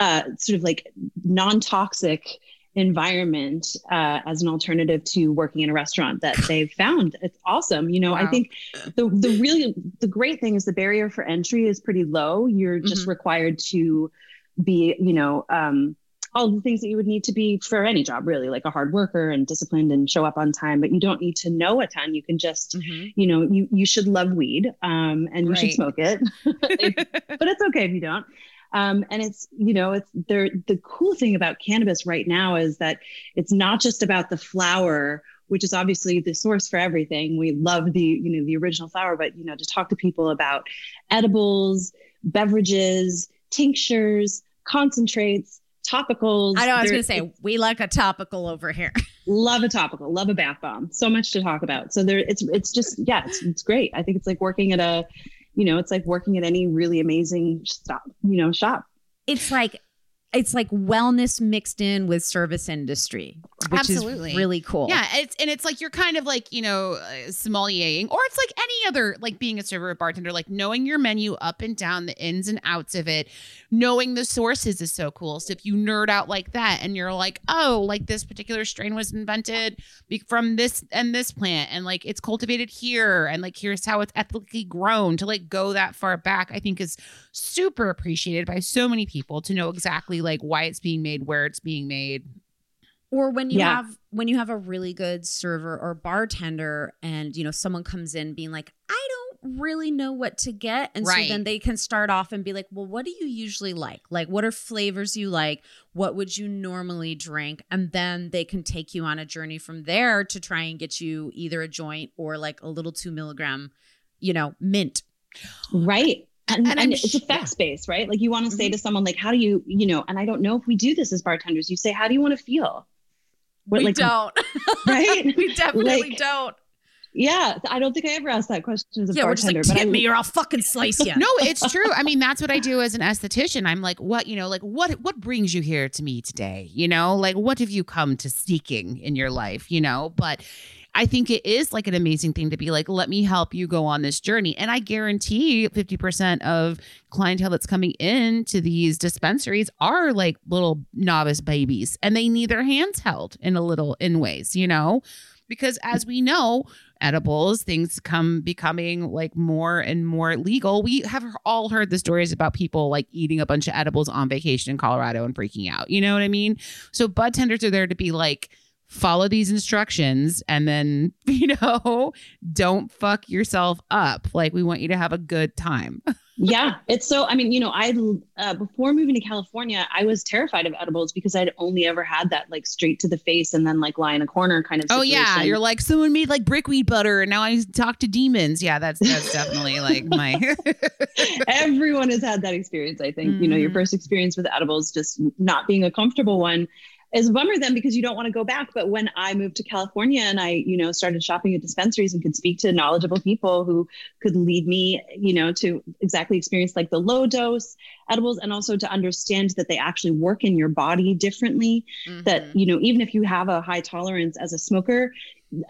uh, sort of like non toxic environment uh, as an alternative to working in a restaurant that they've found. It's awesome. You know, I think the the really the great thing is the barrier for entry is pretty low. You're just required to be, you know, um, all the things that you would need to be for any job, really, like a hard worker and disciplined and show up on time. But you don't need to know a ton. You can just, you know, you you should love weed, um, and you should smoke it. but it's okay if you don't. Um, and it's you know it's there. The cool thing about cannabis right now is that it's not just about the flower, which is obviously the source for everything. We love the you know the original flower, but you know to talk to people about edibles, beverages, tinctures, concentrates, topicals. i know i was gonna say we like a topical over here love a topical, love a bath bomb. So much to talk about. So there, it's it's just yeah, it's it's great. I think it's like working at a, you know, it's like working at any really amazing stop, you know, shop. it's like it's like wellness mixed in with service industry, which Absolutely. is really cool. Yeah, it's and it's like you're kind of like you know uh, sommeliering, or it's like any other like being a server or bartender, like knowing your menu up and down, the ins and outs of it, knowing the sources is so cool. So if you nerd out like that, and you're like, oh, like this particular strain was invented from this and this plant, and like it's cultivated here, and like here's how it's ethically grown, to like go that far back, I think is super appreciated by so many people to know exactly like why it's being made, where it's being made. Or when you Yeah. have when you have a really good server or bartender and you know someone comes in being like i don't really know what to get and Right. so then they can start off and be like well what do you usually like like what are flavors you like what would you normally drink and then they can take you on a journey from there to try and get you either a joint or like a little two milligram you know mint Right. And, And and, it's sh- effects based, right? Like you want to Mm-hmm. say to someone, like, how do you, you know, and I don't know if we do this as bartenders. You say, how do you want to feel? What, we like, don't. Right? we definitely Like, don't. Yeah, I don't think I ever asked that question as a yeah we're just like but I, me or i'll fucking slice you no it's true. I mean that's what i do as an esthetician. I'm like what you know like what what brings you here to me today? You know like what have you come to seeking in your life? You know but I think it is like an amazing thing to be like, let me help you go on this journey. And I guarantee 50% of clientele that's coming into these dispensaries are like little novice babies and they need their hands held in a little in ways, you know? Because as we know, edibles, things come becoming like more and more legal. We have all heard the stories about people like eating a bunch of edibles on vacation in Colorado and freaking out. You know what I mean? So bud tenders are there to be like, follow these instructions and then, you know, don't fuck yourself up. Like we want you to have a good time. yeah, it's so. I mean, you know, I uh, before moving to California, I was terrified of edibles because I'd only ever had that like straight to the face and then like lie in a corner kind of. Oh yeah, you're like someone made like brickweed butter and now I talk to demons. Yeah, that's that's definitely like my Everyone has had that experience. I think you know your Mhm. first experience with edibles just not being a comfortable one is a bummer then because you don't want to go back. But when I moved to California and I you know started shopping at dispensaries and could speak to knowledgeable people who could lead me you know to exactly experience like the low dose edibles and also to understand that they actually work in your body differently. That Mm-hmm. you know even if you have a high tolerance as a smoker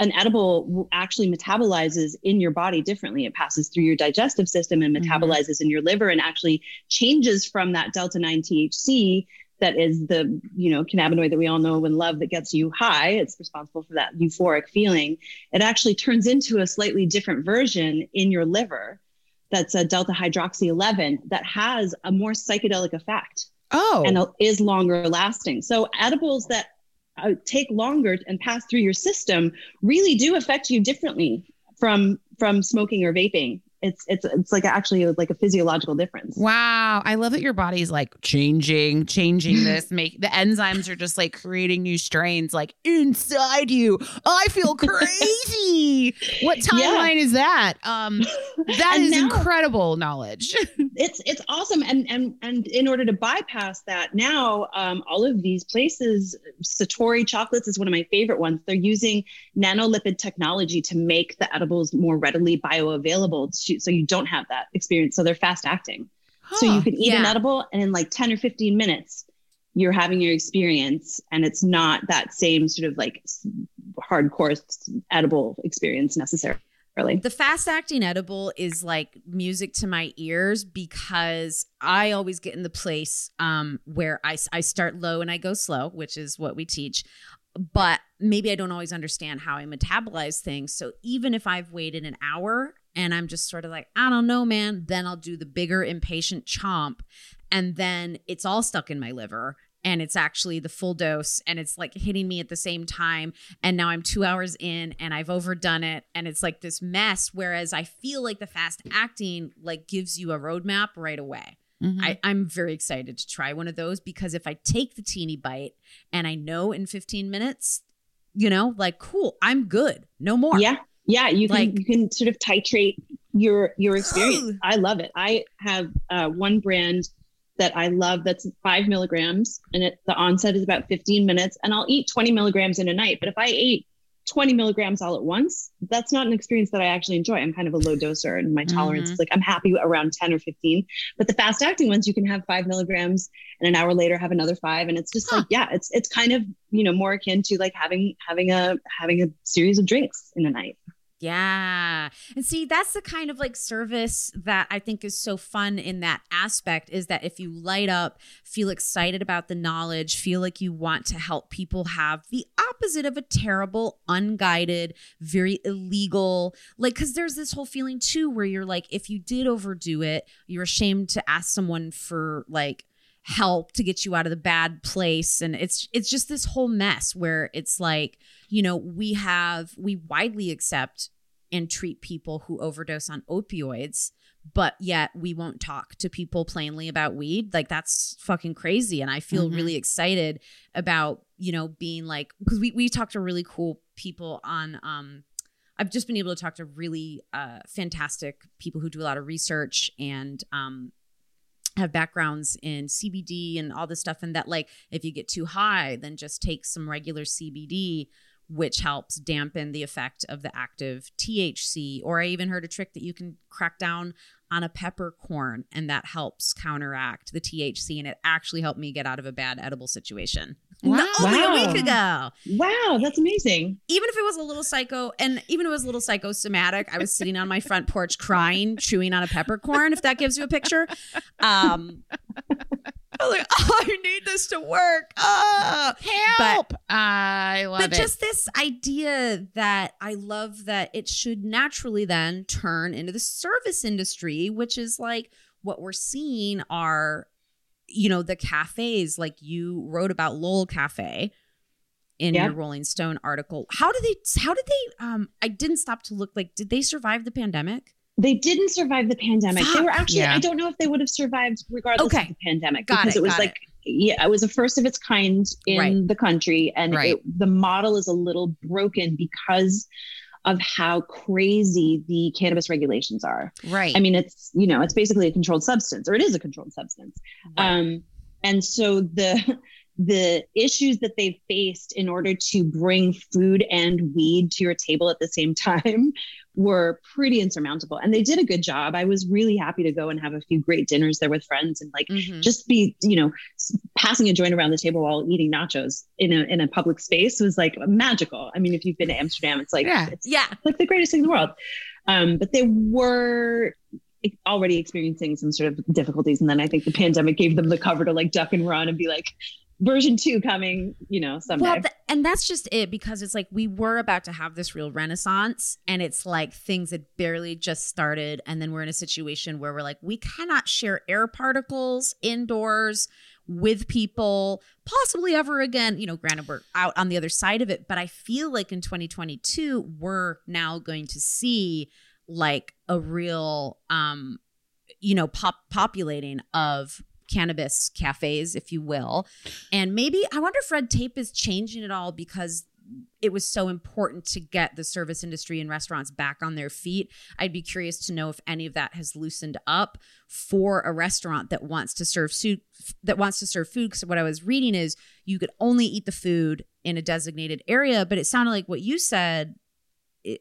an edible actually metabolizes in your body differently. It passes through your digestive system and Mhm. metabolizes in your liver and actually changes from that delta 9 THC that is the, you know, cannabinoid that we all know and love that gets you high. It's responsible for that euphoric feeling. It actually turns into a slightly different version in your liver that's a delta hydroxy 11 that has a more psychedelic effect Oh. and is longer lasting. So edibles that uh, take longer and pass through your system really do affect you differently from from smoking or vaping. It's it's it's like actually like a physiological difference. Wow, I love that your body's like changing, changing this. Make the enzymes are just like creating new strains like inside you. I feel crazy. what timeline is that? Um, that And is now- incredible knowledge. it's it's awesome and and and in order to bypass that now um, all of these places satori chocolates is one of my favorite ones they're using nanolipid technology to make the edibles more readily bioavailable so you don't have that experience. So they're fast acting. So you can eat an edible and in like 10 or 15 minutes you're having your experience and it's not that same sort of like hardcore edible experience necessarily. The fast acting edible is like music to my ears because I always get in the place um, where I, I start low and I go slow, which is what we teach. But maybe I don't always understand how I metabolize things. So even if I've waited an hour and I'm just sort of like, I don't know, man, then I'll do the bigger impatient chomp. And then it's all stuck in my liver. And it's actually the full dose, and it's like hitting me at the same time and now I'm two hours in and I've overdone it and it's like this mess. Whereas I feel like the fast acting like gives you a roadmap right away. Mhm. I, I'm very excited to try one of those because if I take the teeny bite and I know in 15 minutes, you know, like cool, I'm good. No more. Yeah, yeah. You can Like- you can sort of titrate your your experience. I love it. I have uh, one brand that I love that's five milligrams, and it the onset is about 15 minutes, and I'll eat 20 milligrams in a night. But if I ate 20 milligrams all at once, that's not an experience that I actually enjoy. I'm kind of a low doser and my tolerance Mhm. is like I'm happy around 10 or 15. But the fast acting ones, you can have five milligrams and an hour later have another five. And it's just like, yeah, it's it's kind of, you know, more akin to like having having a having a series of drinks in a night. Yeah. And see, that's the kind of like service that I think is so fun in that aspect is that if you light up, feel excited about the knowledge, feel like you want to help people have the opposite of a terrible, unguided, very illegal, like, because there's this whole feeling too where you're like, if you did overdo it, you're ashamed to ask someone for like, help to get you out of the bad place. And it's it's just this whole mess where it's like you know we have we widely accept and treat people who overdose on opioids but yet we won't talk to people plainly about weed. Like that's fucking crazy. And i feel Mhm. really excited about you know being like because we, we talked to really cool people on um i've just been able to talk to really uh fantastic people who do a lot of research and um have backgrounds in CBD and all this stuff, and that like if you get too high, then just take some regular CBD, which helps dampen the effect of the active THC. Or I even heard a trick that you can crack down on a peppercorn, and that helps counteract the THC, and it actually helped me get out of a bad edible situation. Wow. Only Wow. a week ago Wow, that's amazing. even if it was a little psycho and even if it was a little psychosomatic i was sitting on my front porch crying chewing on a peppercorn if that gives you a picture um I was like, oh, I need this to work. Ah. Help! I love But it. But just this idea that I love that it should naturally then turn into the service industry, which is like what we're seeing are, you know, the cafes, like you wrote about Lowell Cafe in Yeah. your Rolling Stone article. How did they, how did they, um, I didn't stop to look like, did they survive the pandemic? They didn't survive the pandemic. They were actually, Yeah. I don't know if they would have survived regardless Okay. of the pandemic Got because it, it, was got like, yeah, it was a first of its kind in Right. the country. And Right. it, the model is a little broken because of how crazy the cannabis regulations are. right. I mean, it's, you know, it's basically a controlled substance or it is a controlled substance. Um, and so the the issues that they've faced in order to bring food and weed to your table at the same time were pretty insurmountable. And they did a good job. I was really happy to go and have a few great dinners there with friends and like Mhm. just be, you know, passing a joint around the table while eating nachos in a in a public space was like magical. I mean, if you've been to Amsterdam, it's like Yeah. it's yeah. like the greatest thing in the world. Um, but they were already experiencing some sort of difficulties, and then I think the pandemic gave them the cover to like duck and run and be like, version two coming, you know, someday. Well, th- and that's just it because it's like we were about to have this real renaissance, and it's like things had barely just started, and then we're in a situation where we're like, we cannot share air particles indoors with people possibly ever again. You know, granted, we're out on the other side of it, but I feel like in 2022, we're now going to see like a real, um, you know, pop populating of cannabis cafes, if you will. And maybe I wonder if red tape is changing it all because it was so important to get the service industry and restaurants back on their feet. I'd be curious to know if any of that has loosened up for a restaurant that wants to serve food that wants to serve food because what I was reading is you could only eat the food in a designated area, but it sounded like what you said it,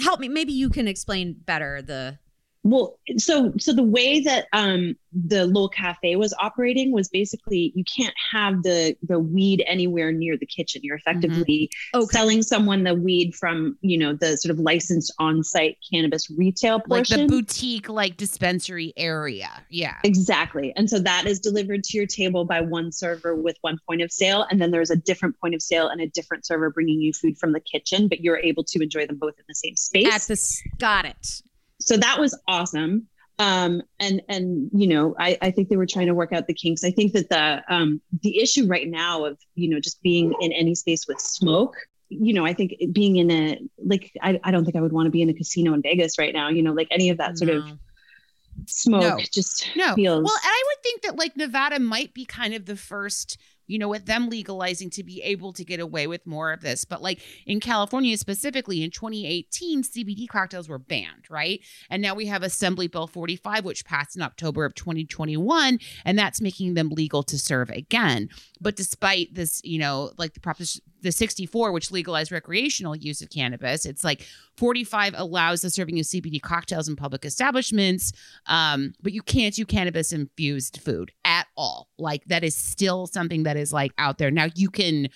help me maybe you can explain better the Well, so so the way that um the little cafe was operating was basically you can't have the the weed anywhere near the kitchen. You're effectively Okay. selling someone the weed from you know the sort of licensed on-site cannabis retail portion like the boutique, like dispensary area. Yeah. Exactly. And so that is delivered to your table by one server with one point of sale. And then there's a different point of sale and a different server bringing you food from the kitchen, but you're able to enjoy them both in the same space. at this got it. So that was awesome. Um, and, and, you know, I, I think they were trying to work out the kinks. I think that the, um, the issue right now of, you know, just being in any space with smoke, you know, I think being in a, like, I, I don't think I would want to be in a casino in Vegas right now, you know, like any of that sort of smoke No. just No. feels. Well, and I would think that like Nevada might be kind of the first you know, with them legalizing to be able to get away with more of this. But like in California specifically in 2018, CBD cocktails were banned, right? And now we have Assembly Bill 45, which passed in October of 2021, and that's making them legal to serve again. But despite this, you know, like the proposition the 64, which legalized recreational use of cannabis, it's like 45 allows the serving of CBD cocktails in public establishments, um, but you can't do cannabis infused food at all. Like that is still something that is like out there. Now you can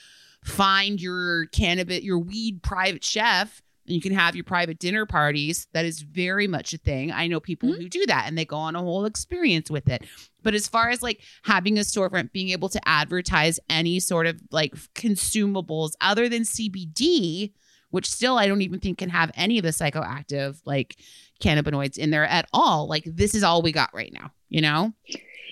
find your cannabis, your weed private chef. And you can have your private dinner parties. That is very much a thing. I know people mm-hmm. who do that and they go on a whole experience with it. But as far as like having a storefront, being able to advertise any sort of like consumables other than CBD, which still I don't even think can have any of the psychoactive like cannabinoids in there at all. Like this is all we got right now, you know?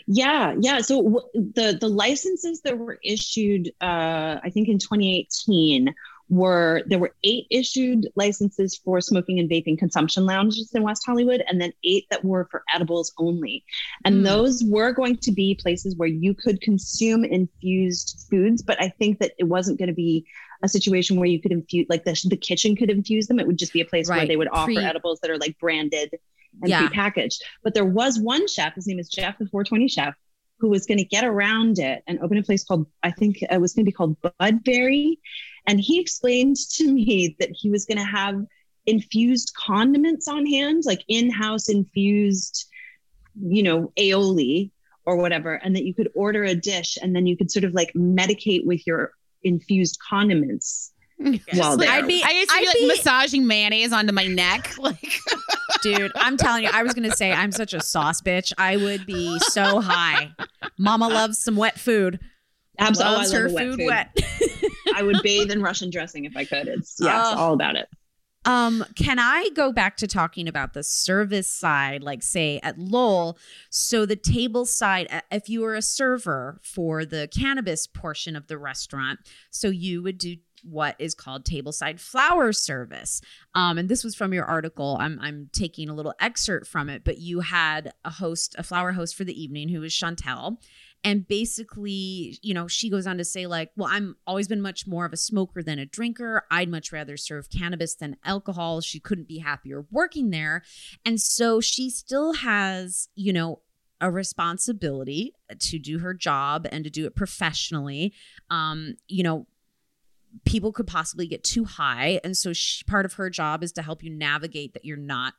Yeah, yeah. So w- the the licenses that were issued, uh, I think in 2018, were there were eight issued licenses for smoking and vaping consumption lounges in West Hollywood, and then eight that were for edibles only. And Hmm. those were going to be places where you could consume infused foods, but I think that it wasn't going to be a situation where you could infuse like the, the kitchen could infuse them. It would just be a place where they would offer Pre- edibles that are like branded and Yeah. prepackaged. But there was one chef, his name is Jeff, the 420 chef, who was going to get around it and open a place called, I think it was going to be called Budberry. And he explained to me that he was going to have infused condiments on hand, like in house infused, you know, aioli or whatever, and that you could order a dish and then you could sort of like medicate with your infused condiments. While there. I'd be- I used to I'd like be- massaging mayonnaise onto my neck. Like Dude, I'm telling you, I was gonna say I'm such a sauce bitch. I would be so high. Mama loves some wet food. Absolutely, loves I her wet food, food. wet. I would bathe in Russian dressing if I could. It's yeah, it's Oh. all about it. Um, can I go back to talking about the service side, like say at Lowell? So the table side, uh, if you were a server for the cannabis portion of the restaurant, so you would do what is called tableside flower service. Um, and this was from your article. I'm I'm taking a little excerpt from it, but you had a host, a flower host for the evening who was Chantel. And basically, you know, she goes on to say, like, well, I'm always been much more of a smoker than a drinker. I'd much rather serve cannabis than alcohol. She couldn't be happier working there. And so she still has, you know, a responsibility to do her job and to do it professionally. Um, you know, people could possibly get too high. And so she, part of her job is to help you navigate that you're not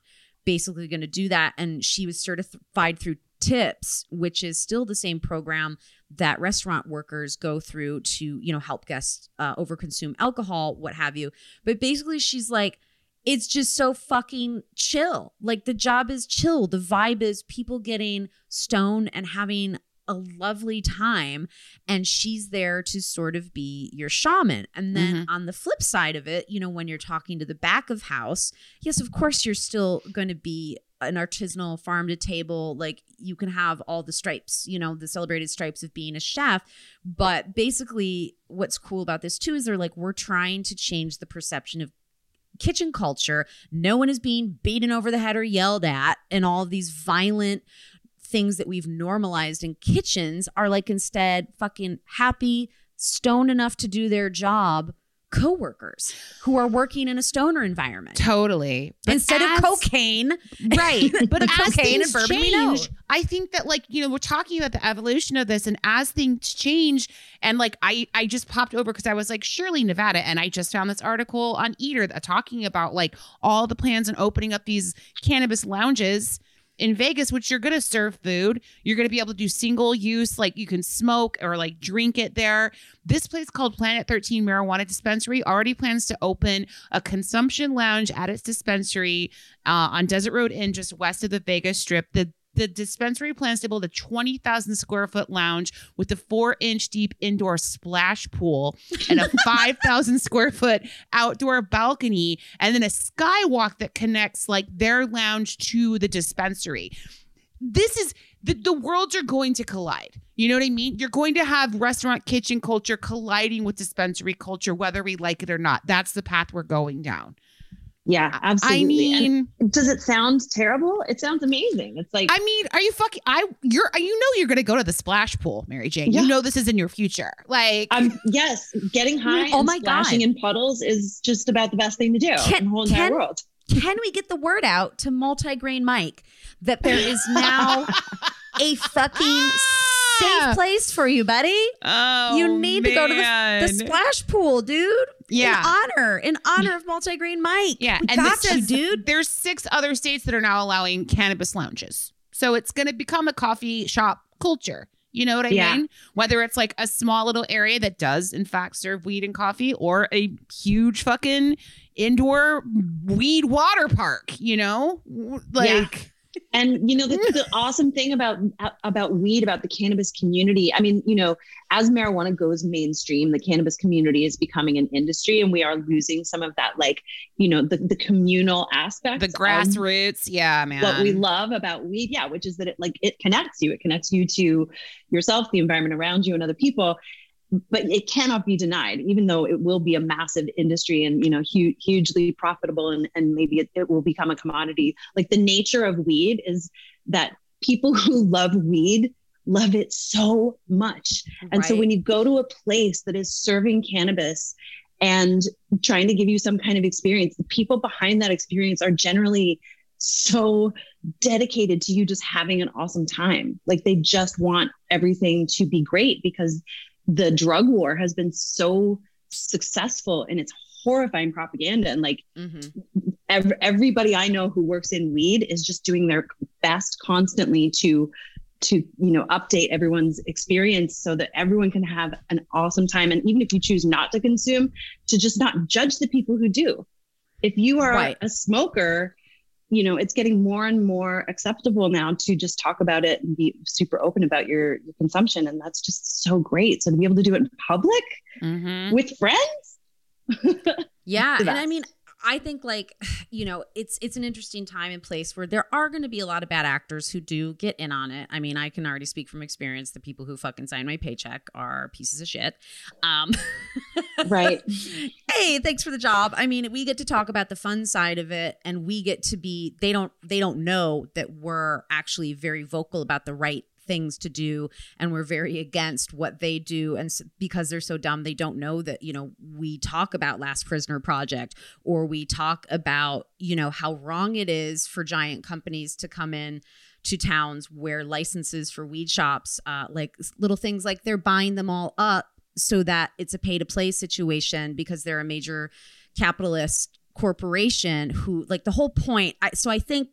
basically going to do that. And she was certified through tips which is still the same program that restaurant workers go through to you know help guests uh, overconsume alcohol what have you but basically she's like it's just so fucking chill like the job is chill the vibe is people getting stoned and having a lovely time and she's there to sort of be your shaman. And then mm-hmm. on the flip side of it you know when you're talking to the back of house yes of course you're still going to be an artisanal farm to table like you can have all the stripes you know the celebrated stripes of being a chef. But basically what's cool about this too is they're like we're trying to change the perception of kitchen culture. No one is being beaten over the head or yelled at and all these violent things that we've normalized in kitchens are like instead fucking happy stoned enough to do their job coworkers who are working in a stoner environment. Totally. But instead as- of cocaine. Right. But as cocaine things and bourbon change i think that like you know we're talking about the evolution of this and as things change and like i i just popped over because i was like surely nevada and i just found this article on eater that talking about like all the plans and opening up these cannabis lounges in Vegas, which you're going to serve food. You're going to be able to do single use, like you can smoke or like drink it there. This place called Planet 13 Marijuana Dispensary already plans to open a consumption lounge at its dispensary uh, on Desert Road Inn, just west of the Vegas Strip. The the dispensary plans to build a 20,000 square foot lounge with a four inch deep indoor splash pool and a 5,000 square foot outdoor balcony, and then a skywalk that connects like their lounge to the dispensary. This is the, the worlds are going to collide. You know what I mean? You're going to have restaurant kitchen culture colliding with dispensary culture, whether we like it or not. That's the path we're going down. Yeah, I absolutely. And mean, does it sound terrible? It sounds amazing. It's like I mean, are you fucking? I you're you know you're gonna go to the splash pool, Mary Jane. Yeah. You know this is in your future. Like, I'm yes, getting oh high Oh and my splashing God. in puddles is just about the best thing to do Can- in the whole entire can- world. Can we get the word out to multi-grain Mike that there is now a fucking ah! safe place for you, buddy? oh, you need to go to the, the splash pool, dude. Yeah. In honor, in honor of multi-grain Mike. Yeah, we and got this is- dude. There's six other states that are now allowing cannabis lounges, so it's going to become a coffee shop culture. You know what I Yeah. mean? Whether it's like a small little area that does in fact serve weed and coffee, or a huge fucking indoor weed water park. You know, like And you know the, the awesome thing about about weed about the cannabis community. I mean, you know, as marijuana goes mainstream, the cannabis community is becoming an industry, and we are losing some of that, like you know, the the communal aspect, the grassroots. Yeah, man. what we love about weed yeah which is that it like it connects you it connects you to yourself the environment around you and other people but it cannot be denied even though it will be a massive industry and you know hu- hugely profitable and, and maybe it, it will become a commodity. Like the nature of weed is that people who love weed love it so much. And so when you go to a place that is serving cannabis and trying to give you some kind of experience, the people behind that experience are generally so dedicated to you just having an awesome time. Like they just want everything to be great because the drug war has been so successful in its horrifying propaganda. And like Mhm. ev- everybody I know who works in weed is just doing their best constantly to to you know update everyone's experience so that everyone can have an awesome time and even if you choose not to consume to just not judge the people who do if you are Right. a smoker you know it's getting more and more acceptable now to just talk about it and be super open about your, your consumption and that's just so great so to be able to do it in public Mhm. with friends Yeah, and I mean, I think like you know, it's it's an interesting time and place where there are going to be a lot of bad actors who do get in on it. I mean, I can already speak from experience. The people who fucking sign my paycheck are pieces of shit. Um, Right. hey, thanks for the job. I mean, we get to talk about the fun side of it, and we get to be. They don't. They don't know that we're actually very vocal about the right things to do and we're very against what they do and because they're so dumb they don't know that you know we talk about last prisoner project or we talk about you know how wrong it is for giant companies to come in to towns where licenses for weed shops uh, like little things like they're buying them all up so that it's a pay to play situation because they're a major capitalist corporation who like the whole point I, so i think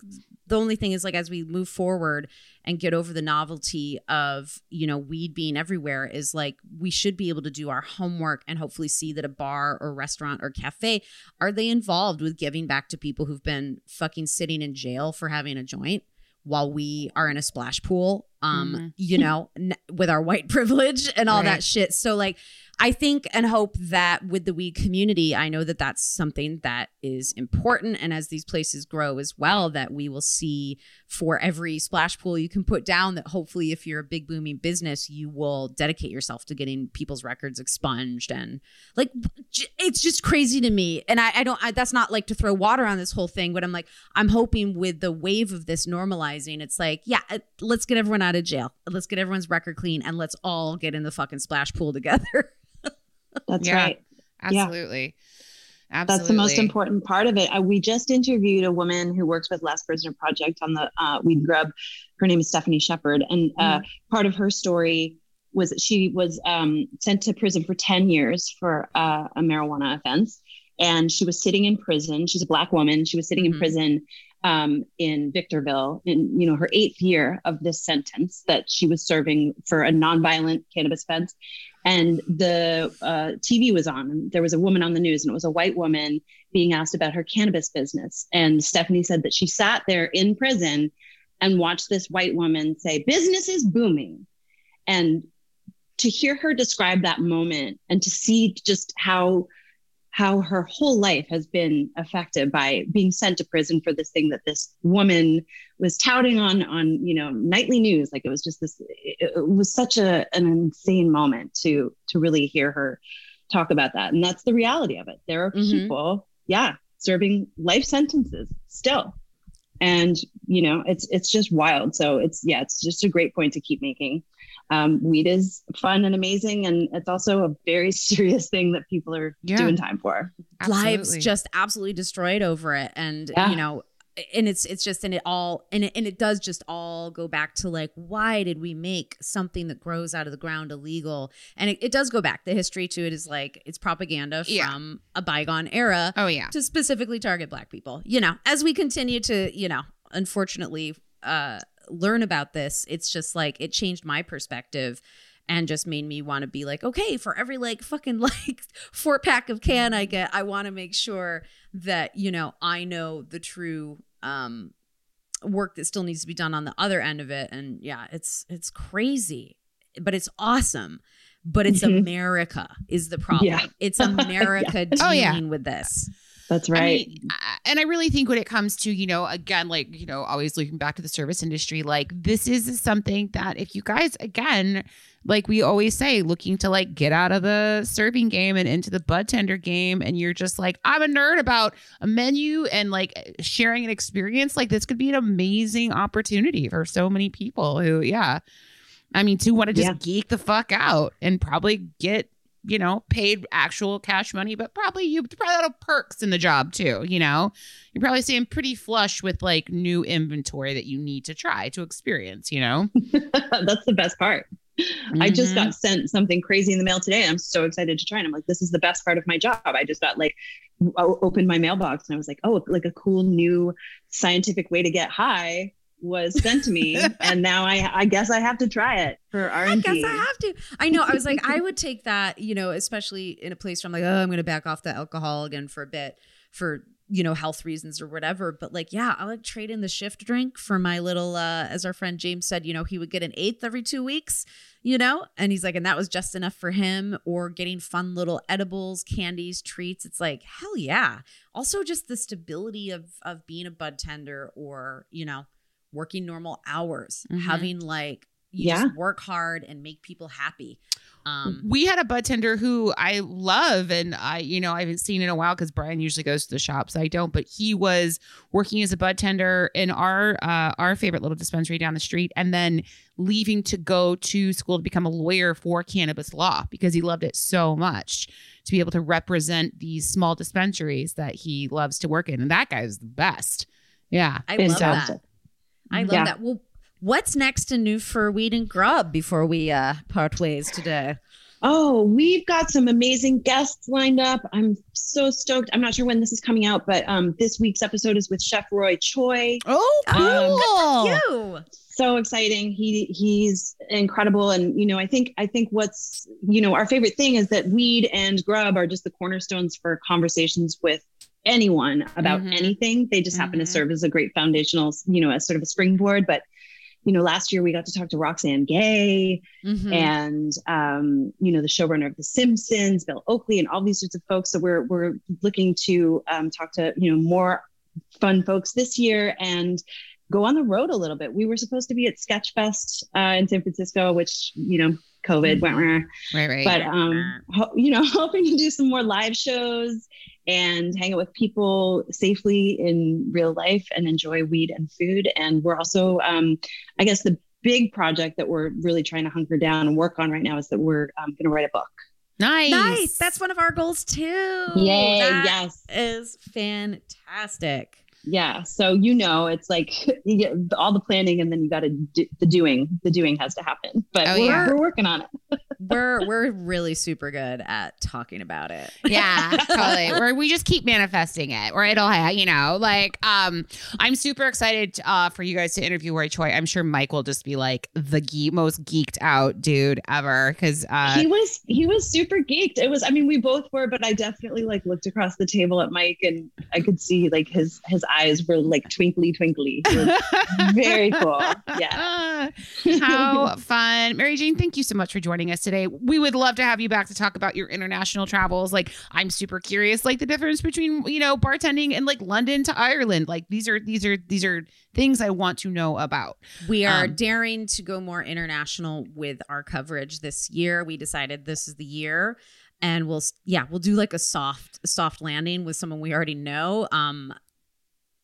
the only thing is like as we move forward and get over the novelty of you know weed being everywhere is like we should be able to do our homework and hopefully see that a bar or restaurant or cafe are they involved with giving back to people who've been fucking sitting in jail for having a joint while we are in a splash pool um Mhm. you know n- with our white privilege and all Right. that shit so like I think and hope that with the weed community, I know that that's something that is important. And as these places grow as well, that we will see for every splash pool you can put down, that hopefully, if you're a big booming business, you will dedicate yourself to getting people's records expunged. And like, it's just crazy to me. And I, I don't, I, that's not like to throw water on this whole thing, but I'm like, I'm hoping with the wave of this normalizing, it's like, yeah, uh, let's get everyone out of jail. Let's get everyone's record clean and let's all get in the fucking splash pool together. that's Yeah. right Yeah. Absolutely. Absolutely. That's the most important part of it. Uh, we just interviewed a woman who works with Last Prisoner Project on the uh, Weed Grub. Her name is Stephanie Shepard, and uh, part of her story was that she was um, sent to prison for ten years for uh, a marijuana offense, and she was sitting in prison. She's a black woman. She was sitting in Mhm. prison um, in Victorville in you know her eighth year of this sentence that she was serving for a nonviolent cannabis offense and the uh, TV was on. And there was a woman on the news, and it was a white woman being asked about her cannabis business. And Stephanie said that she sat there in prison and watched this white woman say, "Business is booming," and to hear her describe that moment and to see just how how her whole life has been affected by being sent to prison for this thing that this woman was touting on on you know nightly news like it was just this it, was such a an insane moment to to really hear her talk about that and that's the reality of it there are Mhm. people yeah serving life sentences still. And you know, it's it's just wild. So it's yeah, it's just a great point to keep making. Um, weed is fun and amazing, and it's also a very serious thing that people are Yeah. doing time for. lives just absolutely destroyed over it and Yeah. you know and it's it's just and it all and it, and it does just all go back to like why did we make something that grows out of the ground illegal and it, it does go back the history to it is like it's propaganda Yeah. from a bygone era Oh yeah. to specifically target black people you know as we continue to you know unfortunately uh learn about this it's just like it changed my perspective and just made me want to be like okay for every like fucking like four pack of can i get i want to make sure that you know i know the true um work that still needs to be done on the other end of it and yeah it's it's crazy but it's awesome but it's Mhm. america is the problem Yeah. it's america dealing Oh, yeah. with this That's I right. mean, and I really think when it comes to, you know, again, like, you know, always looking back to the service industry, like this is something that if you guys, again, like we always say, looking to like get out of the serving game and into the bud tender game, and you're just like, I'm a nerd about a menu and like sharing an experience, like this could be an amazing opportunity for so many people who, yeah. I mean, to want to just Yeah. geek the fuck out and probably get you know, paid actual cash money, but probably you probably a lot of perks in the job too. You know, you're probably seeing pretty flush with like new inventory that you need to try to experience. You know, That's the best part. I just Mhm. got sent something crazy in the mail today. I'm so excited to try. And I'm like, this is the best part of my job. I just got like, opened my mailbox and I was like, oh, like a cool new scientific way to get high was sent to me. and now I, I guess I have to try it for R I and guess D. I have to. I know. I was like, I would take that, you know, especially in a place where I'm like, oh, I'm going to back off the alcohol again for a bit for, you know, health reasons or whatever. But like, yeah, I like trade in the shift drink for my little, uh, as our friend James said, you know, he would get an eighth every two weeks, you know, and he's like, and that was just enough for him or getting fun little edibles, candies, treats. It's like, hell yeah. Also just the stability of, of being a bud tender or, you know, working normal hours, Mhm. having like, you Yeah. just work hard and make people happy. Um, we had a bud tender who I love, and I, you know, I haven't seen in a while because Brian usually goes to the shops. I don't, but he was working as a bud tender in our uh, our favorite little dispensary down the street, and then leaving to go to school to become a lawyer for cannabis law because he loved it so much to be able to represent these small dispensaries that he loves to work in, and that guy's the best. Yeah, I love Fantastic. that. I love Yeah. that. Well, what's next and new for Weed and Grub before we uh, part ways today? Oh, we've got some amazing guests lined up. I'm so stoked. I'm not sure when this is coming out, but um, this week's episode is with Chef Roy Choi. Oh, Um, cool. You. so exciting he he's incredible and you know i think i think what's you know our favorite thing is that weed and grub are just the cornerstones for conversations with anyone about Mhm. anything they just happen to Mhm. serve as a great foundational you know as sort of a springboard but you know last year we got to talk to Roxane Gay Mhm. and um, you know the showrunner of The Simpsons, Bill Oakley, and all these sorts of folks. So we're we're looking to um, talk to you know more fun folks this year and go on the road a little bit. We were supposed to be at Sketchfest uh, in San Francisco, which you know COVID went where, Right, right. but um, ho- you know hoping to do some more live shows and hang out with people safely in real life and enjoy weed and food. And we're also, um, I guess, the big project that we're really trying to hunker down and work on right now is that we're um, going to write a book. nice, Nice. That's one of our goals too. Yay! That yes, is fantastic. yeah. So you know, it's like you get all the planning, and then you got to do the doing. The doing has to happen, but Oh, we're, yeah. we're working on it. We're we're really super good at talking about it. yeah, totally. Or we just keep manifesting it, or it'll, ha- you know, like, um, I'm super excited uh, for you guys to interview Roy Choi. I'm sure Mike will just be like the ge- most geeked out dude ever because, uh, he was he was super geeked. It was I mean we both were, but I definitely like looked across the table at Mike and I could see like his his eyes were like twinkly twinkly. Very cool. Yeah. How fun. Mary Jane, thank you so much for joining us today. We would love to have you back to talk about your international travels. Like, I'm super curious, like the difference between, you know, bartending and like London to Ireland. Like these are these are these are things I want to know about. We are Um, daring to go more international with our coverage this year. We decided this is the year. and we'll yeah we'll do like a soft soft landing with someone we already know um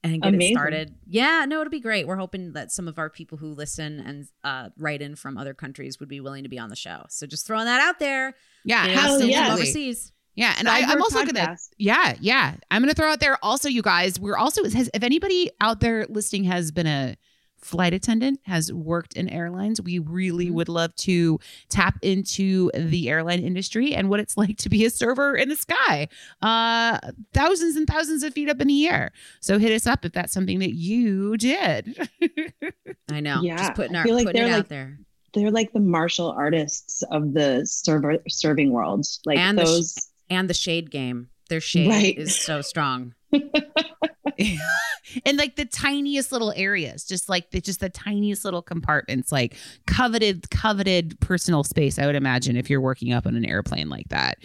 and get Amazing. it started yeah no it'll be great we're hoping that some of our people who listen and uh write in from other countries would be willing to be on the show so just throwing that out there Yeah, You know, Hell still yeah. overseas Yeah, and Try I, I'm her also gonna. podcast. Yeah, yeah, I'm gonna throw out there also, you guys. We're also has if anybody out there listening has been a flight attendant, has worked in airlines, we really Mm-hmm. would love to tap into the airline industry and what it's like to be a server in the sky, uh, thousands and thousands of feet up in the air. So hit us up if that's something that you did. i know Yeah, just putting our feel like putting it they're out like- there They're like the martial artists of the server serving world. Like And the sh- those. and the shade game their shade Right. is so strong in like the tiniest little areas, just like the just the tiniest little compartments, like coveted, coveted personal space. I would imagine if you're working up on an airplane like that.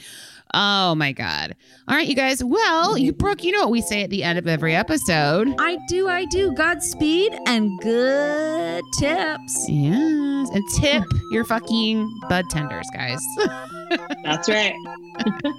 Oh my god! All right, you guys. Well, you Brooke, you know what we say at the end of every episode. i do i do godspeed and good tips Yes, and tip your fucking bud tenders, guys. That's right. Thank you.